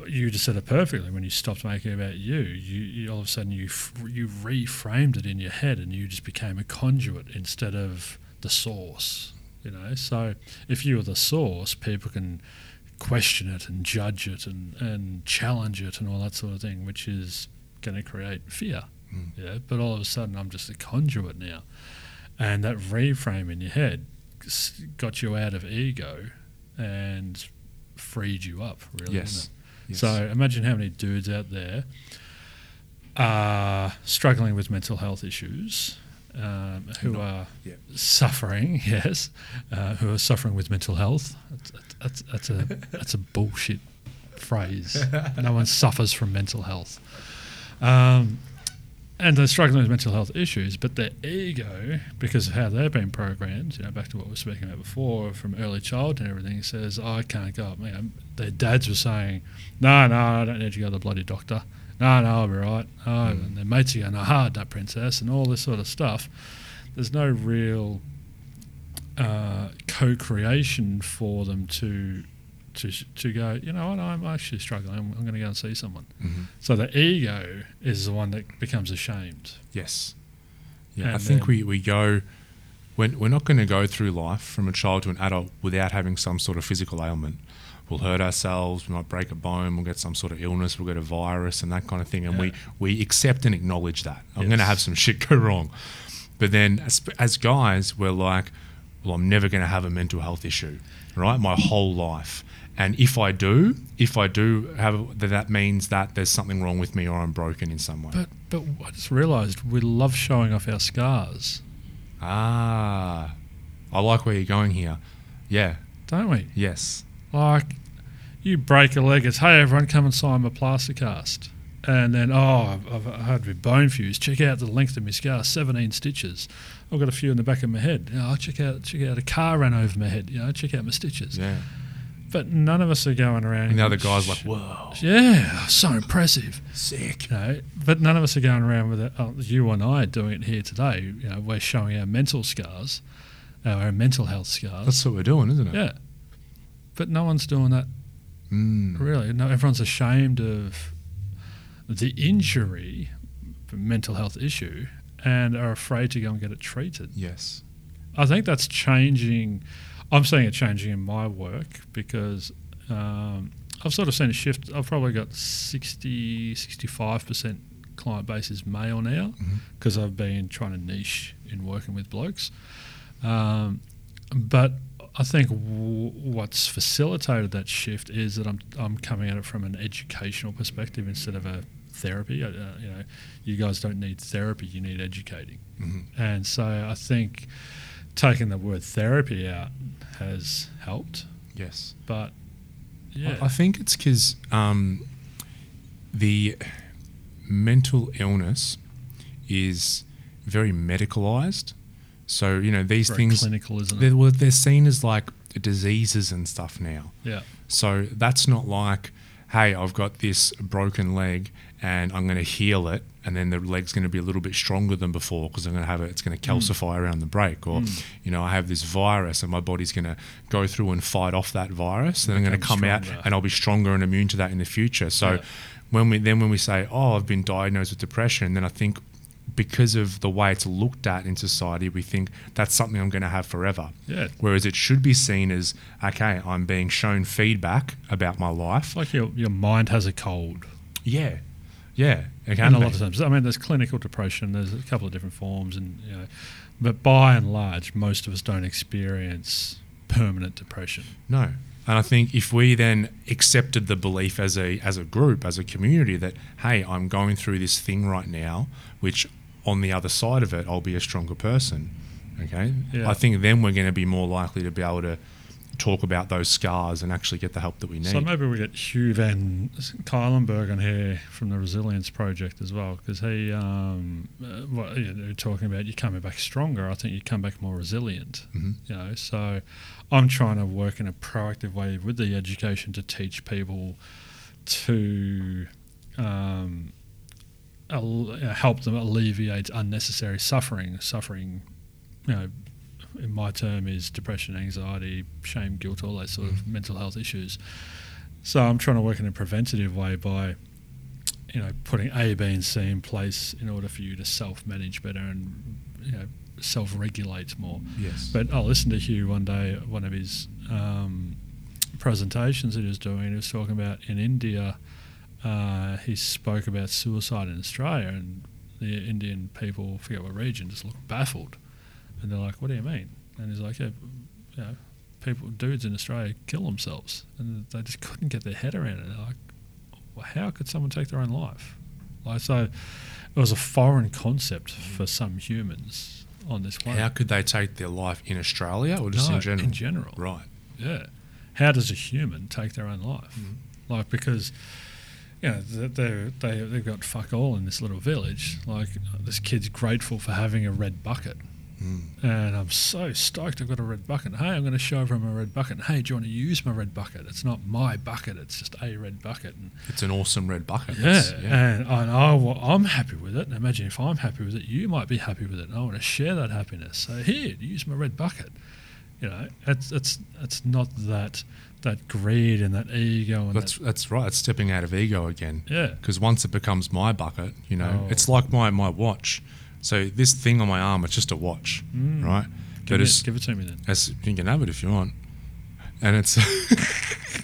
you just said it perfectly. When you stopped making about you, you, you all of a sudden you f- you reframed it in your head, and you just became a conduit instead of the source. You know, so if you are the source, people can question it and judge it and, and challenge it and all that sort of thing, which is going to create fear. Mm. Yeah, but all of a sudden I'm just a conduit now, and that reframe in your head got you out of ego and freed you up. Really, Yes. Yes. So imagine how many dudes out there are struggling with mental health issues, um, who Not- are yeah. suffering, yes, uh, who are suffering with mental health. That's, that's, that's a that's a bullshit phrase. no one suffers from mental health. Um, and they're struggling with mental health issues, but their ego, because of how they've been programmed, you know, back to what we were speaking about before, from early childhood and everything, says, oh, I can't go up. Their dads were saying, no, no, I don't need to go to the bloody doctor. No, no, I'll be right. Oh, Mm. And their mates are going, no, hard nut princess, and all this sort of stuff. There's no real uh, co-creation for them to to to go. You know what? I'm actually struggling. I'm, I'm going to go and see someone. Mhm. So the ego is the one that becomes ashamed. Yes. Yeah, I think we, we go when we're not going to go through life from a child to an adult without having some sort of physical ailment. We'll hurt ourselves, we might break a bone, we'll get some sort of illness, we'll get a virus and that kind of thing. And we, Yeah. we accept and acknowledge that. I'm going to have some shit go wrong. But then as, as guys, we're like, well, I'm never going to have a mental health issue, right? My whole life. And if I do, if I do have, that means that there's something wrong with me or I'm broken in some way. But but I just realised we love showing off our scars, Ah, I like where you're going here. Yeah, don't we? yes. Like you break a leg, it's hey everyone, come and sign my plaster cast. And then, oh, I've, I've had my bone fused. Check out the length of my scar, 17 stitches. I've got a few in the back of my head. You know, check out, check out a car ran over my head. You know, check out my stitches. Yeah. But none of us are going around. And the other guy's like, "Sh- whoa, Yeah, so impressive. sick. You know, but none of us are going around with it. Oh, you and I are doing it here today. You know, we're showing our mental scars, our mental health scars. That's what we're doing, isn't it? yeah, but no one's doing that Mm. really. No, everyone's ashamed of the injury, mental health issue, and are afraid to go and get it treated. Yes. I think that's changing. I'm seeing it changing in my work because um, I've sort of seen a shift. I've probably got 60, 65% client base is male now because I've been trying to niche in working with blokes. Um, but I think w- what's facilitated that shift is that I'm, I'm coming at it from an educational perspective instead of a therapy. Uh, you know, you guys don't need therapy; you need educating. Mhm. And so I think taking the word therapy out has helped. Yes. But yeah, I I think it's because um, the mental illness is very medicalized. So you know these very things clinical, isn't they're, it? they're seen as like diseases and stuff now. Yeah, So that's not like, hey, I've got this broken leg and I'm going to heal it, and then the leg's going to be a little bit stronger than before because I'm going to have it. It's going to calcify around the break, or Mm. you know, I have this virus and my body's going to go through and fight off that virus, and I'm going to come out and I'll be stronger and immune to that in the future. So Yeah. when we then when we say, oh, I've been diagnosed with depression, then I think because of the way it's looked at in society, we think that's something I'm going to have forever. yeah. Whereas it should be seen as, okay, I'm being shown feedback about my life. Like your your mind has a cold. Yeah, yeah. It can and a lot of times, I mean, there's clinical depression. There's a couple of different forms, and you know, but by and large, most of us don't experience permanent depression. No. And I think if we then accepted the belief as a as a group, as a community, that hey, I'm going through this thing right now, which on the other side of it, I'll be a stronger person. Okay. Yeah. I think then we're going to be more likely to be able to talk about those scars and actually get the help that we need. So maybe we get Hugh Van Cuylenburg on here from the Resilience Project as well, because he, um, uh, what, you know, talking about you coming back stronger. I think you come back more resilient. Mhm. You know, so I'm trying to work in a proactive way with the education to teach people to um, help them alleviate unnecessary suffering. Suffering, you know, in my term is depression, anxiety, shame, guilt, all those sort of mental health issues. So I'm trying to work in a preventative way by, you know, putting A, B, and C in place in order for you to self-manage better and you know self-regulate more. yes. But I listened to Hugh one day, one of his um, presentations that he was doing. He was talking about in India. Uh, he spoke about suicide in Australia, and the Indian people, forget what region, just looked baffled, and they're like, "What do you mean?" And he's like, "Yeah, you know, people, dudes in Australia kill themselves, and they just couldn't get their head around it. They're like, well, how could someone take their own life? Like, so it was a foreign concept for some humans on this planet. How could they take their life in Australia or just No, in general? In general, Right. yeah. How does a human take their own life? Mhm. Like because you know they they they they've got fuck all in this little village. Like this kid's grateful for having a red bucket, Mm. and I'm so stoked I've got a red bucket. Hey, I'm going to show him a red bucket. Hey, do you want to use my red bucket? It's not my bucket. It's just a red bucket. And It's an awesome red bucket. yeah, It's- and, and I, wa- I'm happy with it. And imagine if I'm happy with it, you might be happy with it. And I want to share that happiness. So here, use my red bucket. You know, it's it's it's not that that greed and that ego and That's that, that's right. It's stepping out of ego again. yeah, Because once it becomes my bucket, you know, Oh. it's like my, my watch. So this thing on my arm, it's just a watch, Mm. right? Give, But as, give it to me then. as you can have it if you want, and it's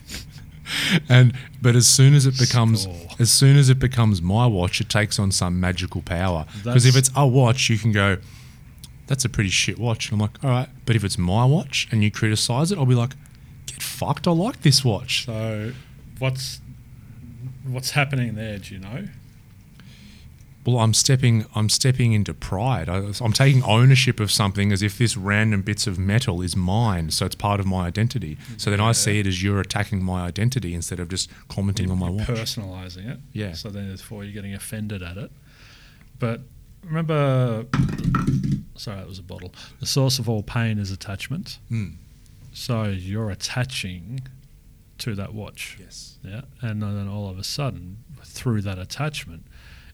and but as soon as it becomes as soon as it becomes my watch, it takes on some magical power. Because if it's a watch, you can go, "That's a pretty shit watch," and I'm like, "All right." But if it's my watch and you criticize it, I'll be like, "Get fucked! I like this watch." So, what's what's happening there? Do you know? Well, I'm stepping. I'm stepping into pride. I, I'm taking ownership of something as if this random bits of metal is mine, so it's part of my identity. So then I see it as you're attacking my identity instead of just commenting on my You're watch. personalizing it. Yeah. So then, therefore, you're getting offended at it. But remember, sorry, that was a bottle. The source of all pain is attachment. Mm. So you're attaching to that watch. Yes. Yeah. And then all of a sudden, through that attachment,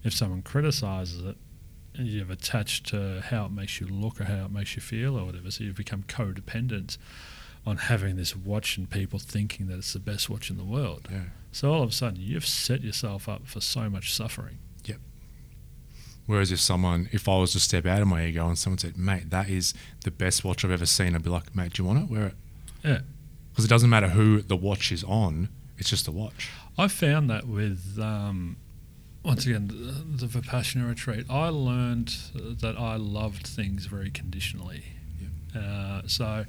if someone criticizes it, you've attached to how it makes you look or how it makes you feel or whatever. So you've become codependent on having this watch and people thinking that it's the best watch in the world. Yeah. So all of a sudden, you've set yourself up for so much suffering. Yep. Whereas if someone, if I was to step out of my ego and someone said, "Mate, that is the best watch I've ever seen," I'd be like, "Mate, do you want it? Wear it." Yeah. Because it doesn't matter who the watch is on; it's just a watch. I found that with, um, once again, the, the Vipassana retreat, I learned that I loved things very conditionally. Uh, so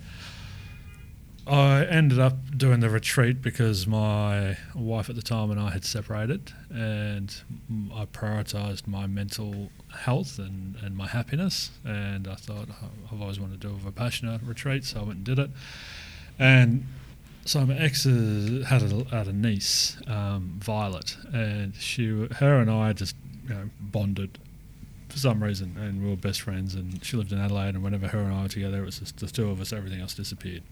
I ended up doing the retreat because my wife at the time and I had separated, and I prioritized my mental health and, and my happiness. And I thought "Oh, I've always wanted to do a Vipassana retreat, so I went and did it. And so my ex had a, had a niece, um, Violet, and she, her and I just you know bonded for some reason, and we were best friends. And she lived in Adelaide, and whenever her and I were together, it was just the two of us. Everything else disappeared.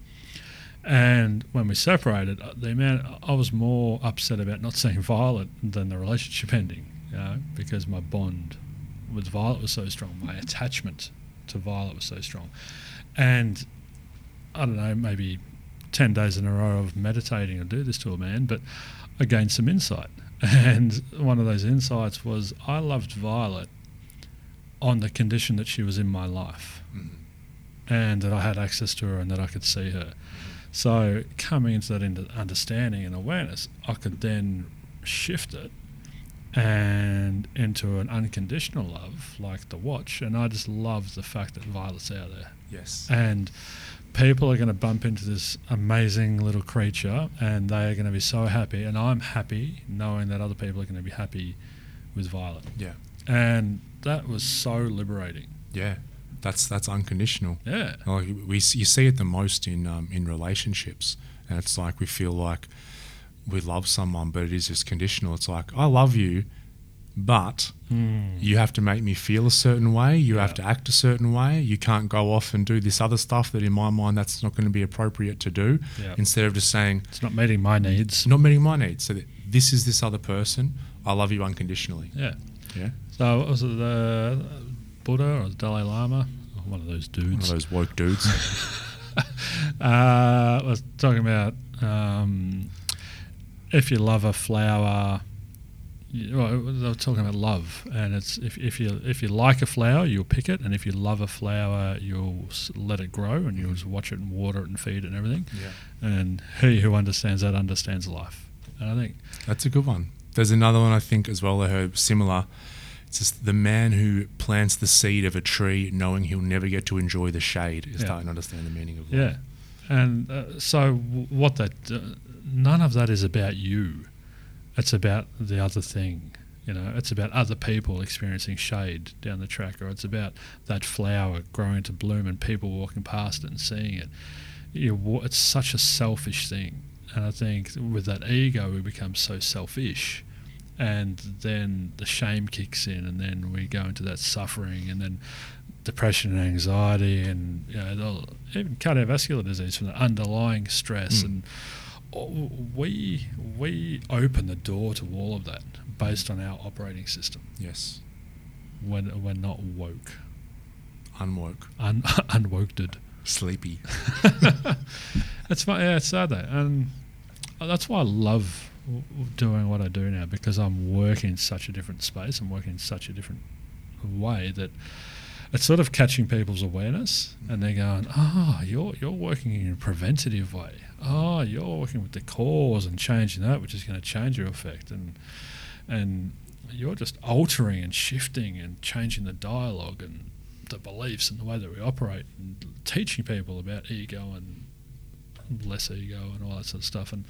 And when we separated, uh, the amount I was more upset about not seeing Violet than the relationship ending, you know, because my bond with Violet was so strong, my attachment to Violet was so strong, and I don't know, maybe ten days in a row of meditating, I do this to a man, but I gained some insight, and one of those insights was I loved Violet on the condition that she was in my life mm-hmm. and that I had access to her and that I could see her. So coming into that into understanding and awareness, I could then shift it and into an unconditional love like the watch. And I just love the fact that Violet's out there. Yes. And people are going to bump into this amazing little creature and they are going to be so happy. And I'm happy knowing that other people are going to be happy with Violet. Yeah. And that was so liberating. Yeah. That's that's unconditional. Yeah. Like we you see it the most in um, in relationships, and it's like we feel like we love someone, but it is just conditional. It's like I love you, but you have to make me feel a certain way. You have to act a certain way. You can't go off and do this other stuff that, in my mind, that's not going to be appropriate to do. Yeah. Instead of just saying It's not meeting my needs. not meeting my needs. So that this is this other person. I love you unconditionally. Yeah. Yeah, So was it the Buddha or the Dalai Lama? One of those dudes. one of those woke dudes. Uh, was talking about um, if you love a flower. Well, they were talking about love, and it's if, if you if you like a flower, you'll pick it, and if you love a flower, you'll let it grow, and you'll just watch it and water it and feed it and everything. yeah. And he who understands that understands life. And I think That's a good one. There's another one I think as well I heard similar. It's just the man who plants the seed of a tree knowing he'll never get to enjoy the shade is Yeah. starting to understand the meaning of life. Yeah, and uh, so what that uh, none of that is about you. It's about the other thing. You know, it's about other people experiencing shade down the track, or it's about that flower growing to bloom and people walking past it and seeing it. You, it's such a selfish thing, and I think with that ego, we become so selfish, and then the shame kicks in, and then we go into that suffering, and then depression and anxiety, and you know, even cardiovascular disease from the underlying stress, Mm. and we we open the door to all of that based on our operating system Yes. when we're not woke, Unwoke. un, unwoked. Sleepy. It's fun, yeah, it's sad though, and that's why I love doing what I do now because I'm working in such a different space. I'm working in such a different way that it's sort of catching people's awareness, and they're going, "Oh, you're you're working in a preventative way. Oh, you're working with the cause and changing that, which is going to change your effect, and and you're just altering and shifting and changing the dialogue and the beliefs and the way that we operate and teaching people about ego and less ego and all that sort of stuff. And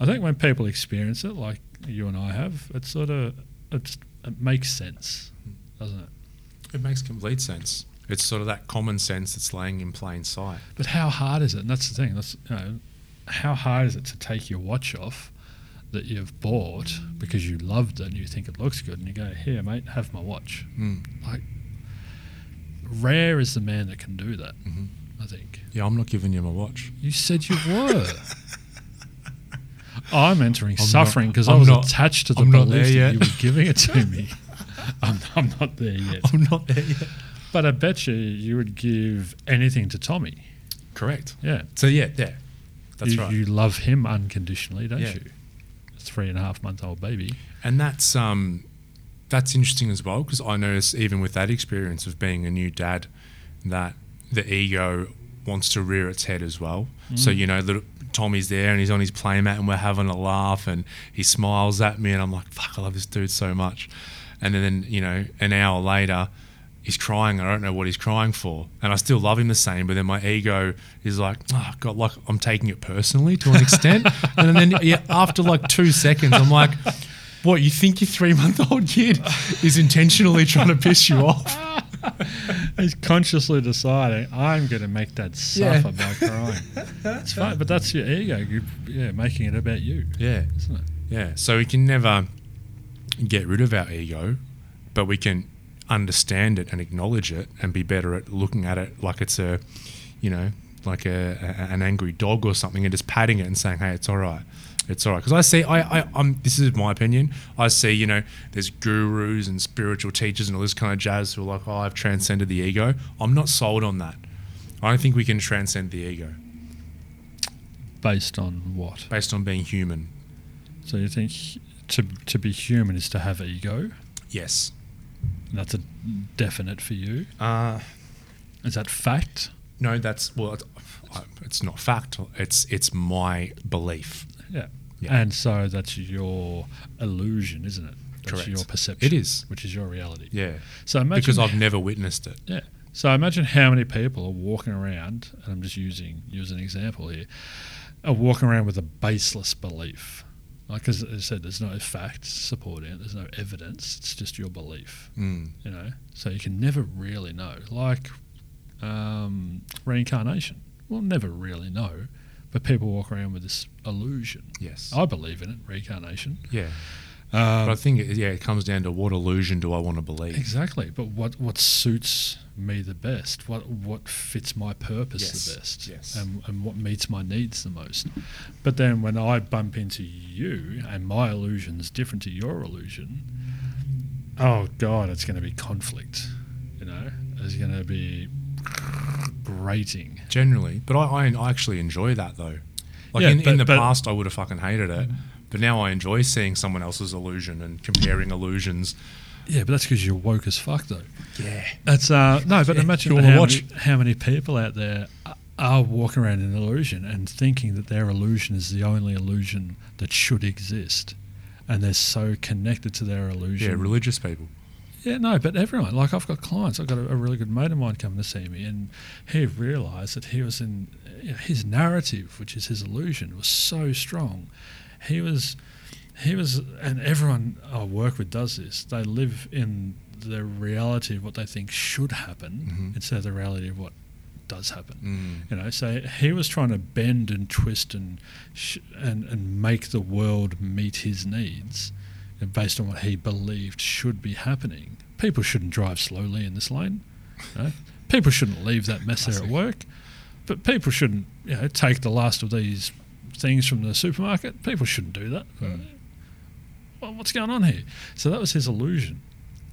I think when people experience it, like you and I have, it sort of it, just, it makes sense, doesn't it? It makes complete sense. It's sort of that common sense that's laying in plain sight. But how hard is it? And that's the thing. That's you know, how hard is it to take your watch off that you've bought because you loved it and you think it looks good, and you go, "Here, mate, have my watch." Mm. Like, rare is the man that can do that. Mhm. I think Yeah, I'm not giving you my watch. you said you were. I'm entering I'm suffering because I was not- attached to the I'm belief that yet. you were giving it to me. I'm, I'm not there yet. I'm not there yet. But I bet you you would give anything to Tommy. Correct. Yeah. So yeah, there. That's you, right. You love him unconditionally, don't Yeah. you? A three and a half month old baby. And that's um, that's interesting as well because I notice even with that experience of being a new dad, that the ego wants to rear its head as well. So you know, little Tommy's there and he's on his playmat and we're having a laugh and he smiles at me and I'm like, fuck, I love this dude so much. And then you know, an hour later. He's crying. I don't know what he's crying for, and I still love him the same. But then my ego is like, "Oh God!" Like I'm taking it personally to an extent. and then, yeah, after like two seconds, I'm like, what, you think your three month old kid is intentionally trying to piss you off? He's consciously deciding, I'm going to make that Yeah. suffer by crying. It's fine, but that's your ego. You're, yeah, making it about you, Yeah. isn't it? Yeah. So we can never get rid of our ego, but we can understand it and acknowledge it and be better at looking at it like it's a, you know, like a, a an angry dog or something and just patting it and saying, hey, it's all right. It's all right. Because I see, I, I, I'm, this is my opinion. I see, you know, there's gurus and spiritual teachers and all this kind of jazz who are like, oh, I've transcended the ego. I'm not sold on that. I don't think we can transcend the ego Based on what? based on being human. So you think to to be human is to have ego? Yes. That's a definite for you. Uh, Is that fact? No, that's well. It's, it's not fact. It's it's my belief. Yeah. Yeah. And so that's your illusion, isn't it? That's Correct. your perception. It is. Which is your reality. Yeah, So imagine because I've never witnessed it. Yeah. So imagine how many people are walking around, and I'm just using you as an example here, are walking around with a baseless belief. Like, as I said, there's no facts supporting it. There's no evidence. It's just your belief. Mm. You know, so you can never really know. Like um, reincarnation? We'll never really know, but people walk around with this illusion. Yes. I believe in it, reincarnation. yeah. Um, But I think it, yeah, it comes down to what illusion do I want to believe? Exactly, but what what suits me the best? What what fits my purpose Yes, the best? yes. And and what meets my needs the most? But then when I bump into you and my illusion is different to your illusion, oh god, it's going to be conflict. You know, it's going to be grating. Generally, but I, I, I actually enjoy that though. Like Yeah, in, but- in the but- past, I would have fucking hated it, but now I enjoy seeing someone else's illusion and comparing illusions. Yeah, but that's because you're woke as fuck, though. Yeah. That's uh no, but Yeah, imagine how watch- many, how many people out there are walking around in illusion and thinking that their illusion is the only illusion that should exist, and they're so connected to their illusion. Yeah, religious people. Yeah, no, but everyone. Like I've got clients. I've got a, a really good mate of mine coming to see me, and he realised that he was in you know, his narrative, which is his illusion, was so strong. He was, he was, and everyone I work with does this. They live in the reality of what they think should happen Mhm. instead of the reality of what does happen. Mm. You know, so he was trying to bend and twist and sh- and and make the world meet his needs, based on what he believed should be happening. People shouldn't drive slowly in this lane. you know. People shouldn't leave that mess there at work. But people shouldn't, you know, take the last of these things from the supermarket. People shouldn't do that. Mm. Well, what's going on here? So that was his illusion.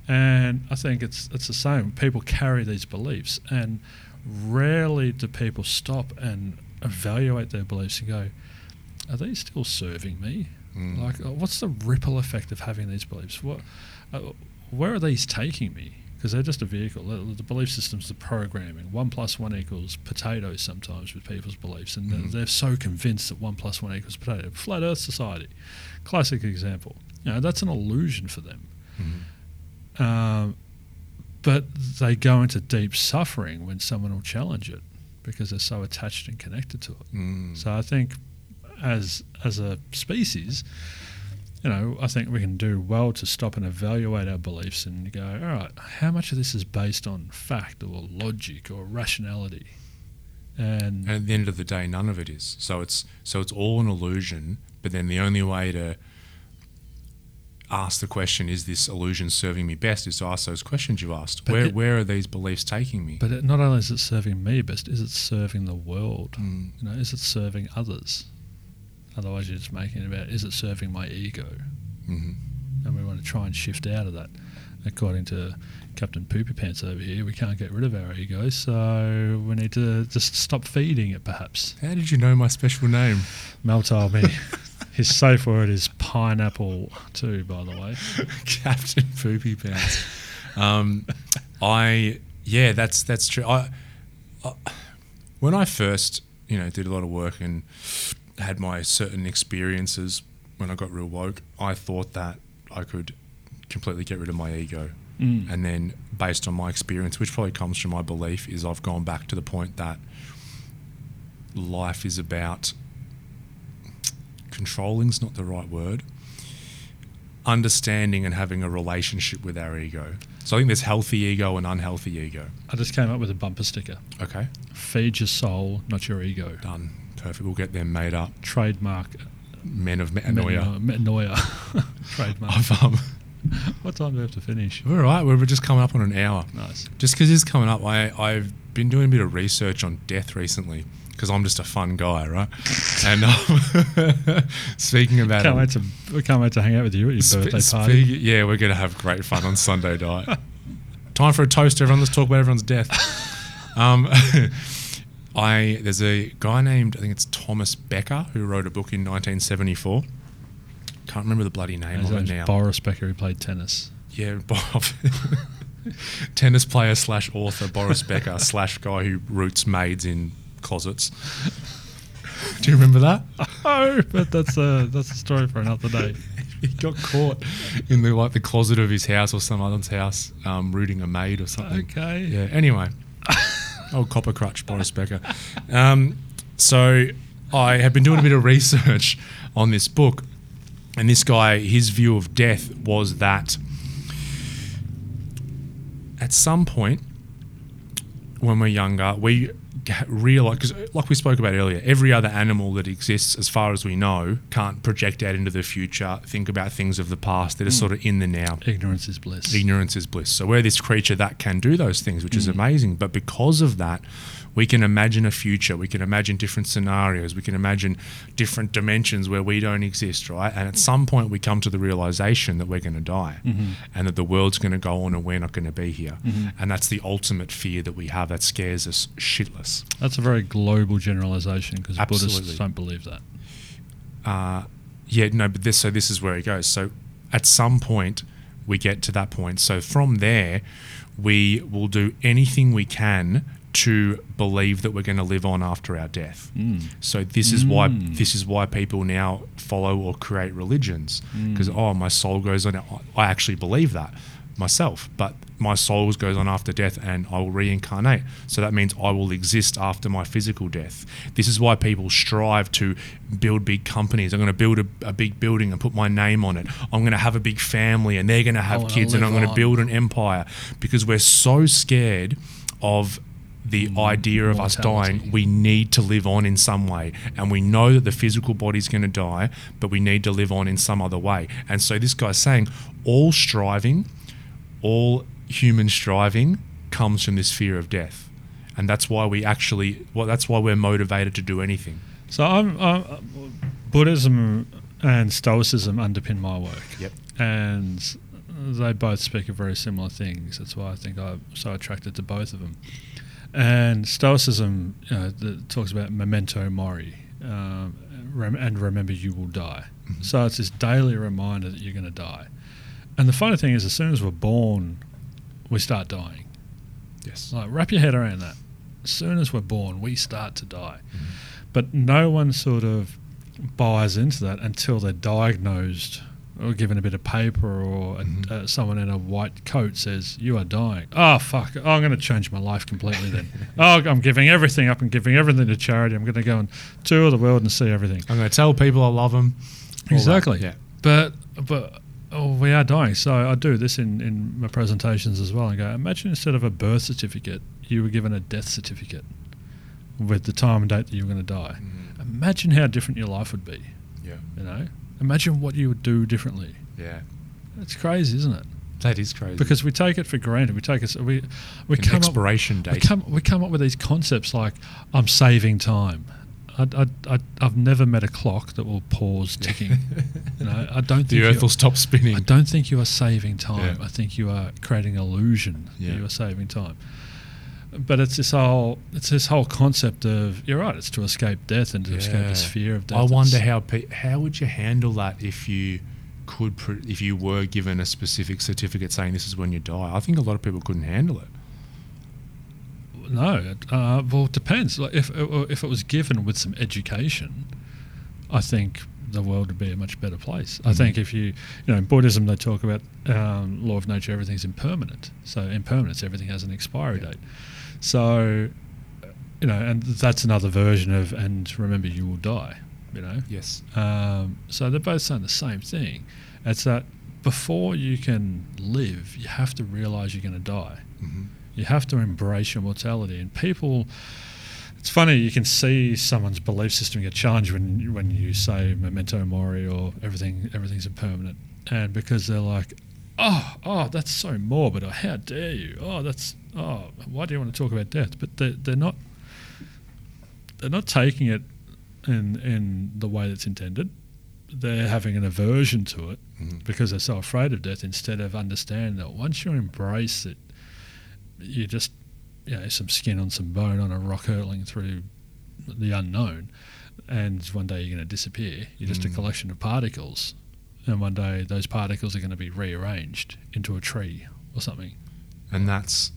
And I think it's it's the same. People carry these beliefs, and rarely do people stop and evaluate their beliefs and go, "Are these still serving me? Mm. Like, uh, what's the ripple effect of having these beliefs? What, uh, where are these taking me? Because they're just a vehicle. The, the belief system's the programming. One plus one equals potatoes sometimes with people's beliefs, and they're- Mhm. they're so convinced that one plus one equals potato. Flat Earth society, classic example. You know, that's an illusion for them. Mhm. Um, but they go into deep suffering when someone will challenge it because they're so attached and connected to it. Mm. So I think as as a species, you know, I think we can do well to stop and evaluate our beliefs and go, all right, how much of this is based on fact or logic or rationality? And, And at the end of the day, none of it is. So it's so it's all an illusion. But then the only way to ask the question, "Is this illusion serving me best?" is to ask those questions you've asked. Where it- where are these beliefs taking me? but it, not only is it serving me best, is it serving the world? Mm. You know, is it serving others? Otherwise, you're just making it about is it serving my ego? Mhm. and we want to try and shift out of that. According to Captain Poopy Pants over here, we can't get rid of our ego, so we need to just stop feeding it, perhaps. How did you know my special name? Mel told me his safe word is pineapple, too, by the way. Captain Poopy Pants. Um, I yeah, that's that's true. I, I when I first you know did a lot of work and had my certain experiences when I got real woke, I thought that I could completely get rid of my ego. Mm. And then, based on my experience, which probably comes from my belief, is I've gone back to the point that life is about controlling's not the right word. Understanding and having a relationship with our ego. So I think there's healthy ego and unhealthy ego. I just came up with a bumper sticker. Okay, Feed your soul, not your ego. done. Perfect. We'll get them made up. Trademark. Men of metanoia. Metanoia. Trademark. I've, um, what time do we have to finish? all right, we're just coming up on an hour. Nice. Just because it's coming up, I, I've been doing a bit of research on death recently because I'm just a fun guy, right? and um, speaking about Can't it, wait to we can't wait to hang out with you at your spe- birthday party. speak- yeah, we're going to have great fun on Sunday night. Time for a toast, everyone. Let's talk about everyone's death. Um, I there's a guy named I think it's Thomas Becker who wrote a book in 1974. Can't remember the bloody name of it now. Boris Becker, who played tennis. Yeah, Bob. Tennis player slash author Boris Becker slash guy who roots maids in closets. Do you remember that? Oh, but that's a that's a story for another day. he got caught in the like the closet of his house or some other's house, um, rooting a maid or something. Okay. Yeah. Anyway, old copper crutch Boris Becker. Um, so I have been doing a bit of research on this book, and this guy, his view of death was that at some point when we're younger, we realize because, like we spoke about earlier, every other animal that exists, as far as we know, can't project out into the future, think about things of the past. They're just mm. sort of in the now. Ignorance is bliss. Ignorance is bliss. So we're this creature that can do those things, which is mm. amazing. But because of that, we can imagine a future. We can imagine different scenarios. We can imagine different dimensions where we don't exist, right? And at some point, we come to the realization that we're going to die and that the world's going to go on and we're not going to be here. And that's the ultimate fear that we have that scares us shitless. That's a very global generalization because Buddhists don't believe that. uh, yeah, no, but this so this is where it goes. So at some point we get to that point. So from there, we will do anything we can to believe that we're going to live on after our death. So this is why this is why people now follow or create religions because oh my soul goes on. I actually believe that myself, but my soul goes on after death and I will reincarnate. So that means I will exist after my physical death. This is why people strive to build big companies. I'm going to build a, a big building and put my name on it. I'm going to have a big family and they're going to have kids and I'm going to build an empire because we're so scared of the mm, idea of us dying, we need to live on in some way. And we know that the physical body's going to die, but we need to live on in some other way. And so this guy's saying all striving, all human striving comes from this fear of death. And that's why we actually, well, that's why we're motivated to do anything. So I'm, i Buddhism and Stoicism underpin my work. Yep. and they both speak of very similar things. That's why I think I'm so attracted to both of them. And Stoicism uh, know, talks about memento mori, um, and remember you will die. Mm-hmm. So it's this daily reminder that you're going to die. And the funny thing is, as soon as we're born, we start dying. Yes. Like wrap your head around that. As soon as we're born, we start to die. Mm-hmm. But no one sort of buys into that until they're diagnosed or given a bit of paper or a, Mhm. uh, someone in a white coat says you are dying. Oh fuck! Oh, I'm going to change my life completely then. oh, I'm giving everything up and giving everything to charity. I'm going to go and tour the world and see everything. I'm going to tell people I love them. Exactly. Yeah. But but oh, we are dying. So I do this in, in my presentations as well. I go, imagine instead of a birth certificate, you were given a death certificate with the time and date that you were going to die. Mhm. Imagine how different your life would be. Yeah. You know, imagine what you would do differently. Yeah. It's crazy, isn't it? That is crazy. Because we take it for granted. We take it. We we An come up, expiration we date. come we come up with these concepts like I'm saving time. I, I, I've never met a clock that will pause ticking. you know, I don't think the Earth will stop spinning. I don't think you are saving time. Yeah. I think you are creating illusion Yeah. that you are saving time. But it's this whole it's this whole concept of you're right. It's to escape death and to escape this fear of death. I wonder It's- how pe- how would you handle that if you could pr- if you were given a specific certificate saying this is when you die. I think a lot of people couldn't handle it. No, uh, well, it depends. Like if if it was given with some education, I think the world would be a much better place. I Mhm. think if you, you know, in Buddhism they talk about um, law of nature, everything's impermanent. So impermanence, everything has an expiry Yeah. date. So, you know, and that's another version of and remember you will die. You know, Yes. um, so they're both saying the same thing. It's that before you can live, you have to realize you're going to die. hmm You have to embrace your mortality. And people, it's funny, you can see someone's belief system get challenged when you- when you say memento mori or everything everything's impermanent, and because they're like, oh, oh, that's so morbid, or how dare you? Oh, that's oh, why do you want to talk about death? But they're, they're not they're not taking it in in the way that's intended. They're having an aversion to it hmm because they're so afraid of death instead of understanding that once you embrace it, you just, you know, some skin on some bone on a rock hurtling through the unknown, and one day you're going to disappear. You're just a Mm. collection of particles, and one day those particles are going to be rearranged into a tree or something. And that's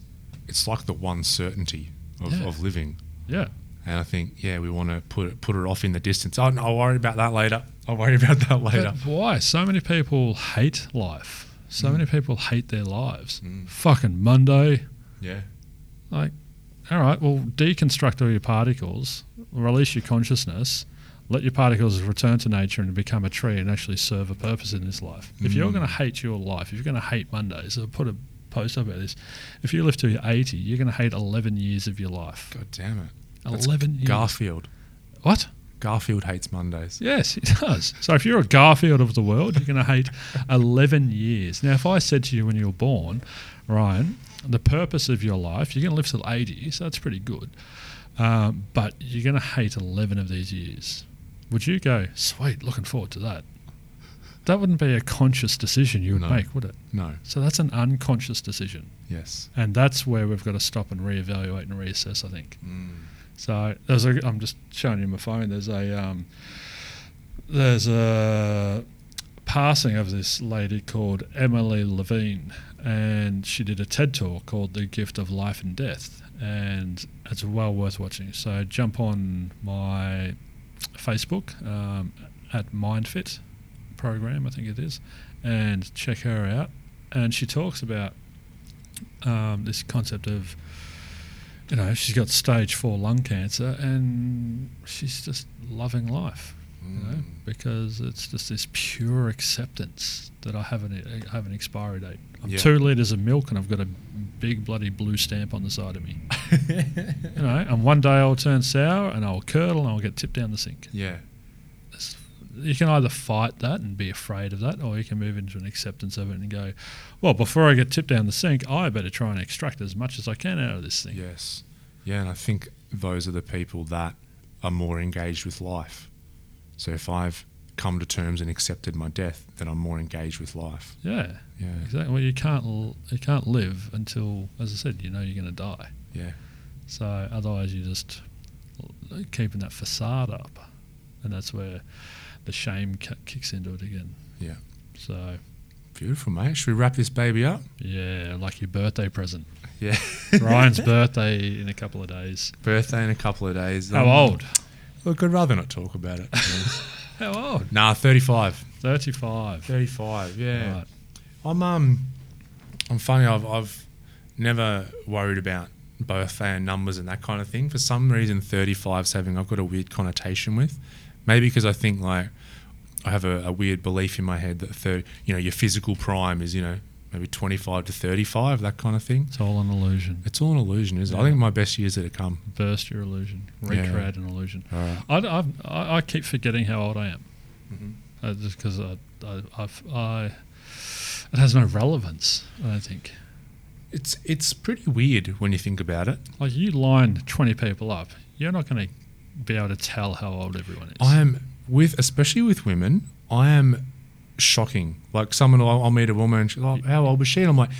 it's like the one certainty of, Yeah. of living. Yeah. And I think yeah, we want to put it, put it off in the distance. Oh, no, I'll worry about that later. I'll worry about that later. But why? So many people hate life. So Mm. many people hate their lives. Mm. Fucking Monday, Yeah. Like, all right, well, deconstruct all your particles, release your consciousness, let your particles return to nature and become a tree and actually serve a purpose in this life. If you're Mm. going to hate your life, if you're going to hate Mondays, put a post about this. If you live to your 80, you're going to hate 11 years of your life. God damn it. That's 11 years. Garfield. What? Garfield hates Mondays. Yes, he does. So if you're a Garfield of the world, you're going to hate 11 years. Now, if I said to you when you were born, Ryan, the purpose of your life, you're going to live till 80, so that's pretty good. Um, but you're going to hate 11 of these years. Would you go, sweet, looking forward to that? That wouldn't be a conscious decision you would No. make, would it? No. So that's an unconscious decision. Yes. And that's where we've got to stop and reevaluate and reassess, I think. Mm. So there's a. I'm just showing you my phone. There's a. Um, there's a passing of this lady called Emily Levine, and she did a TED talk called "The Gift of Life and Death," and it's well worth watching. So jump on my Facebook um, at MyndFit program, I think it is, and check her out. And she talks about um, this concept of you know, she's got stage four lung cancer and she's just loving life, you know, Mm. because it's just this pure acceptance that I haven't I have an expiry date. I'm Yeah. two liters of milk and I've got a big bloody blue stamp on the side of me. You know, and one day I'll turn sour and I'll curdle and I'll get tipped down the sink. yeah. You can either fight that and be afraid of that, or you can move into an acceptance of it and go, well, before I get tipped down the sink, I better try and extract as much as I can out of this thing. Yes. Yeah, and I think those are the people that are more engaged with life. So if I've come to terms and accepted my death, then I'm more engaged with life. Yeah, Yeah. exactly. Well, you can't l- you can't live until, as I said, you know you're going to die. Yeah. So otherwise, you're just keeping that facade up, and that's where the shame ki- kicks into it again. Yeah. So Beautiful, mate. Should we wrap this baby up? yeah, like your birthday present. Yeah. Ryan's birthday in a couple of days. Birthday in a couple of days. How Um, old? Look, I'd rather not talk about it. to be honest. How old? nah, 35. Thirty-five. 35, yeah. Right. I'm um, I'm funny. I've I've never worried about birthday and numbers and that kind of thing. For some reason, 35 is having I've got a weird connotation with. Maybe because I think like I have a, a weird belief in my head that third, you know, your physical prime is you know maybe 25 to 35, that kind of thing. It's all an illusion. It's all an illusion, isn't it? I think my best years are to come. Burst your illusion. Yeah. Recreate an illusion. Right. I, I, I keep forgetting how old I am. Mhm. Uh, just because I, I, I've, I, it has no relevance. I don't think. It's it's pretty weird when you think about it. Like you line twenty people up, you're not going to be able to tell how old everyone is. I am with, especially with women, I am shocking. Like someone, I'll, I'll meet a woman, and she's like, "How old was she?" And I'm like,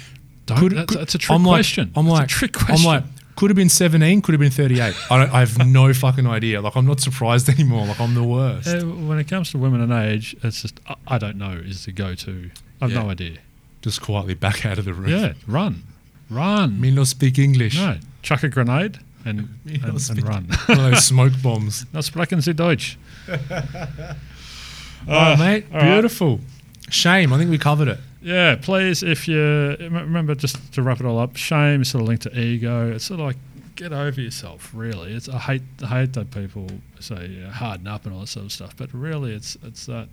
Don't- could- that's, that's a trick I'm like- question. I'm That's like, a trick I'm like, could have been 17, could have been 38. I, don't, I have no fucking idea. Like, I'm not surprised anymore. Like, I'm the worst. Uh, when it comes to women and age, it's just I, I don't know is the go-to. I've Yeah. no idea. Just quietly back out of the room. Yeah, run, run. Me not speak English. no, chuck a grenade and, and, and run. One of those smoke bombs. Das sprechen Sie Deutsch. oh, mate, all right. beautiful. Shame. I think we covered it. Yeah, please, if you remember, just to wrap it all up, shame is sort of linked to ego. It's sort of like get over yourself. Really, it's I hate I hate that people say you know, harden up and all that sort of stuff, but really, it's it's that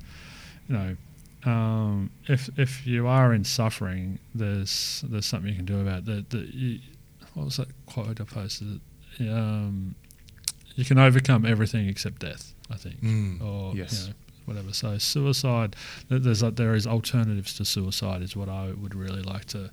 you know, um, if if you are in suffering, there's there's something you can do about that. That you, what was that quote I posted? Um, you can overcome everything except death. I think Mm, or yes. you know, whatever. So suicide, there's a- there is alternatives to suicide is what I would really like to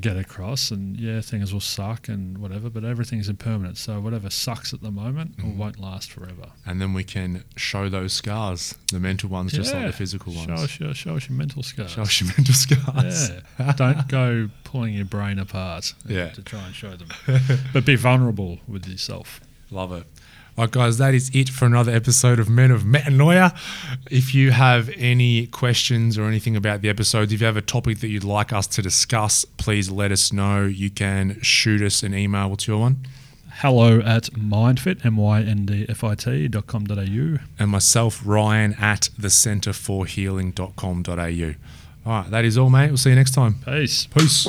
get across. And yeah, things will suck and whatever, but everything's impermanent. So whatever sucks at the moment Mhm. won't last forever. And then we can show those scars, the mental ones, just like the physical ones. Show us your show us your mental scars. Show us your mental scars. yeah, don't go pulling your brain apart Yeah. to try and show them, but be vulnerable with yourself. Love it. All right, guys, that is it for another episode of Men of Metanoia. If you have any questions or anything about the episodes, if you have a topic that you'd like us to discuss, please let us know. You can shoot us an email. What's your one? Hello at myndfit, M-Y-N-D-F-I-T dot com dot au. And myself, Ryan, at the centre for thecenterforhealing.com.au. All right, that is all, mate. We'll see you next time. Peace. Peace.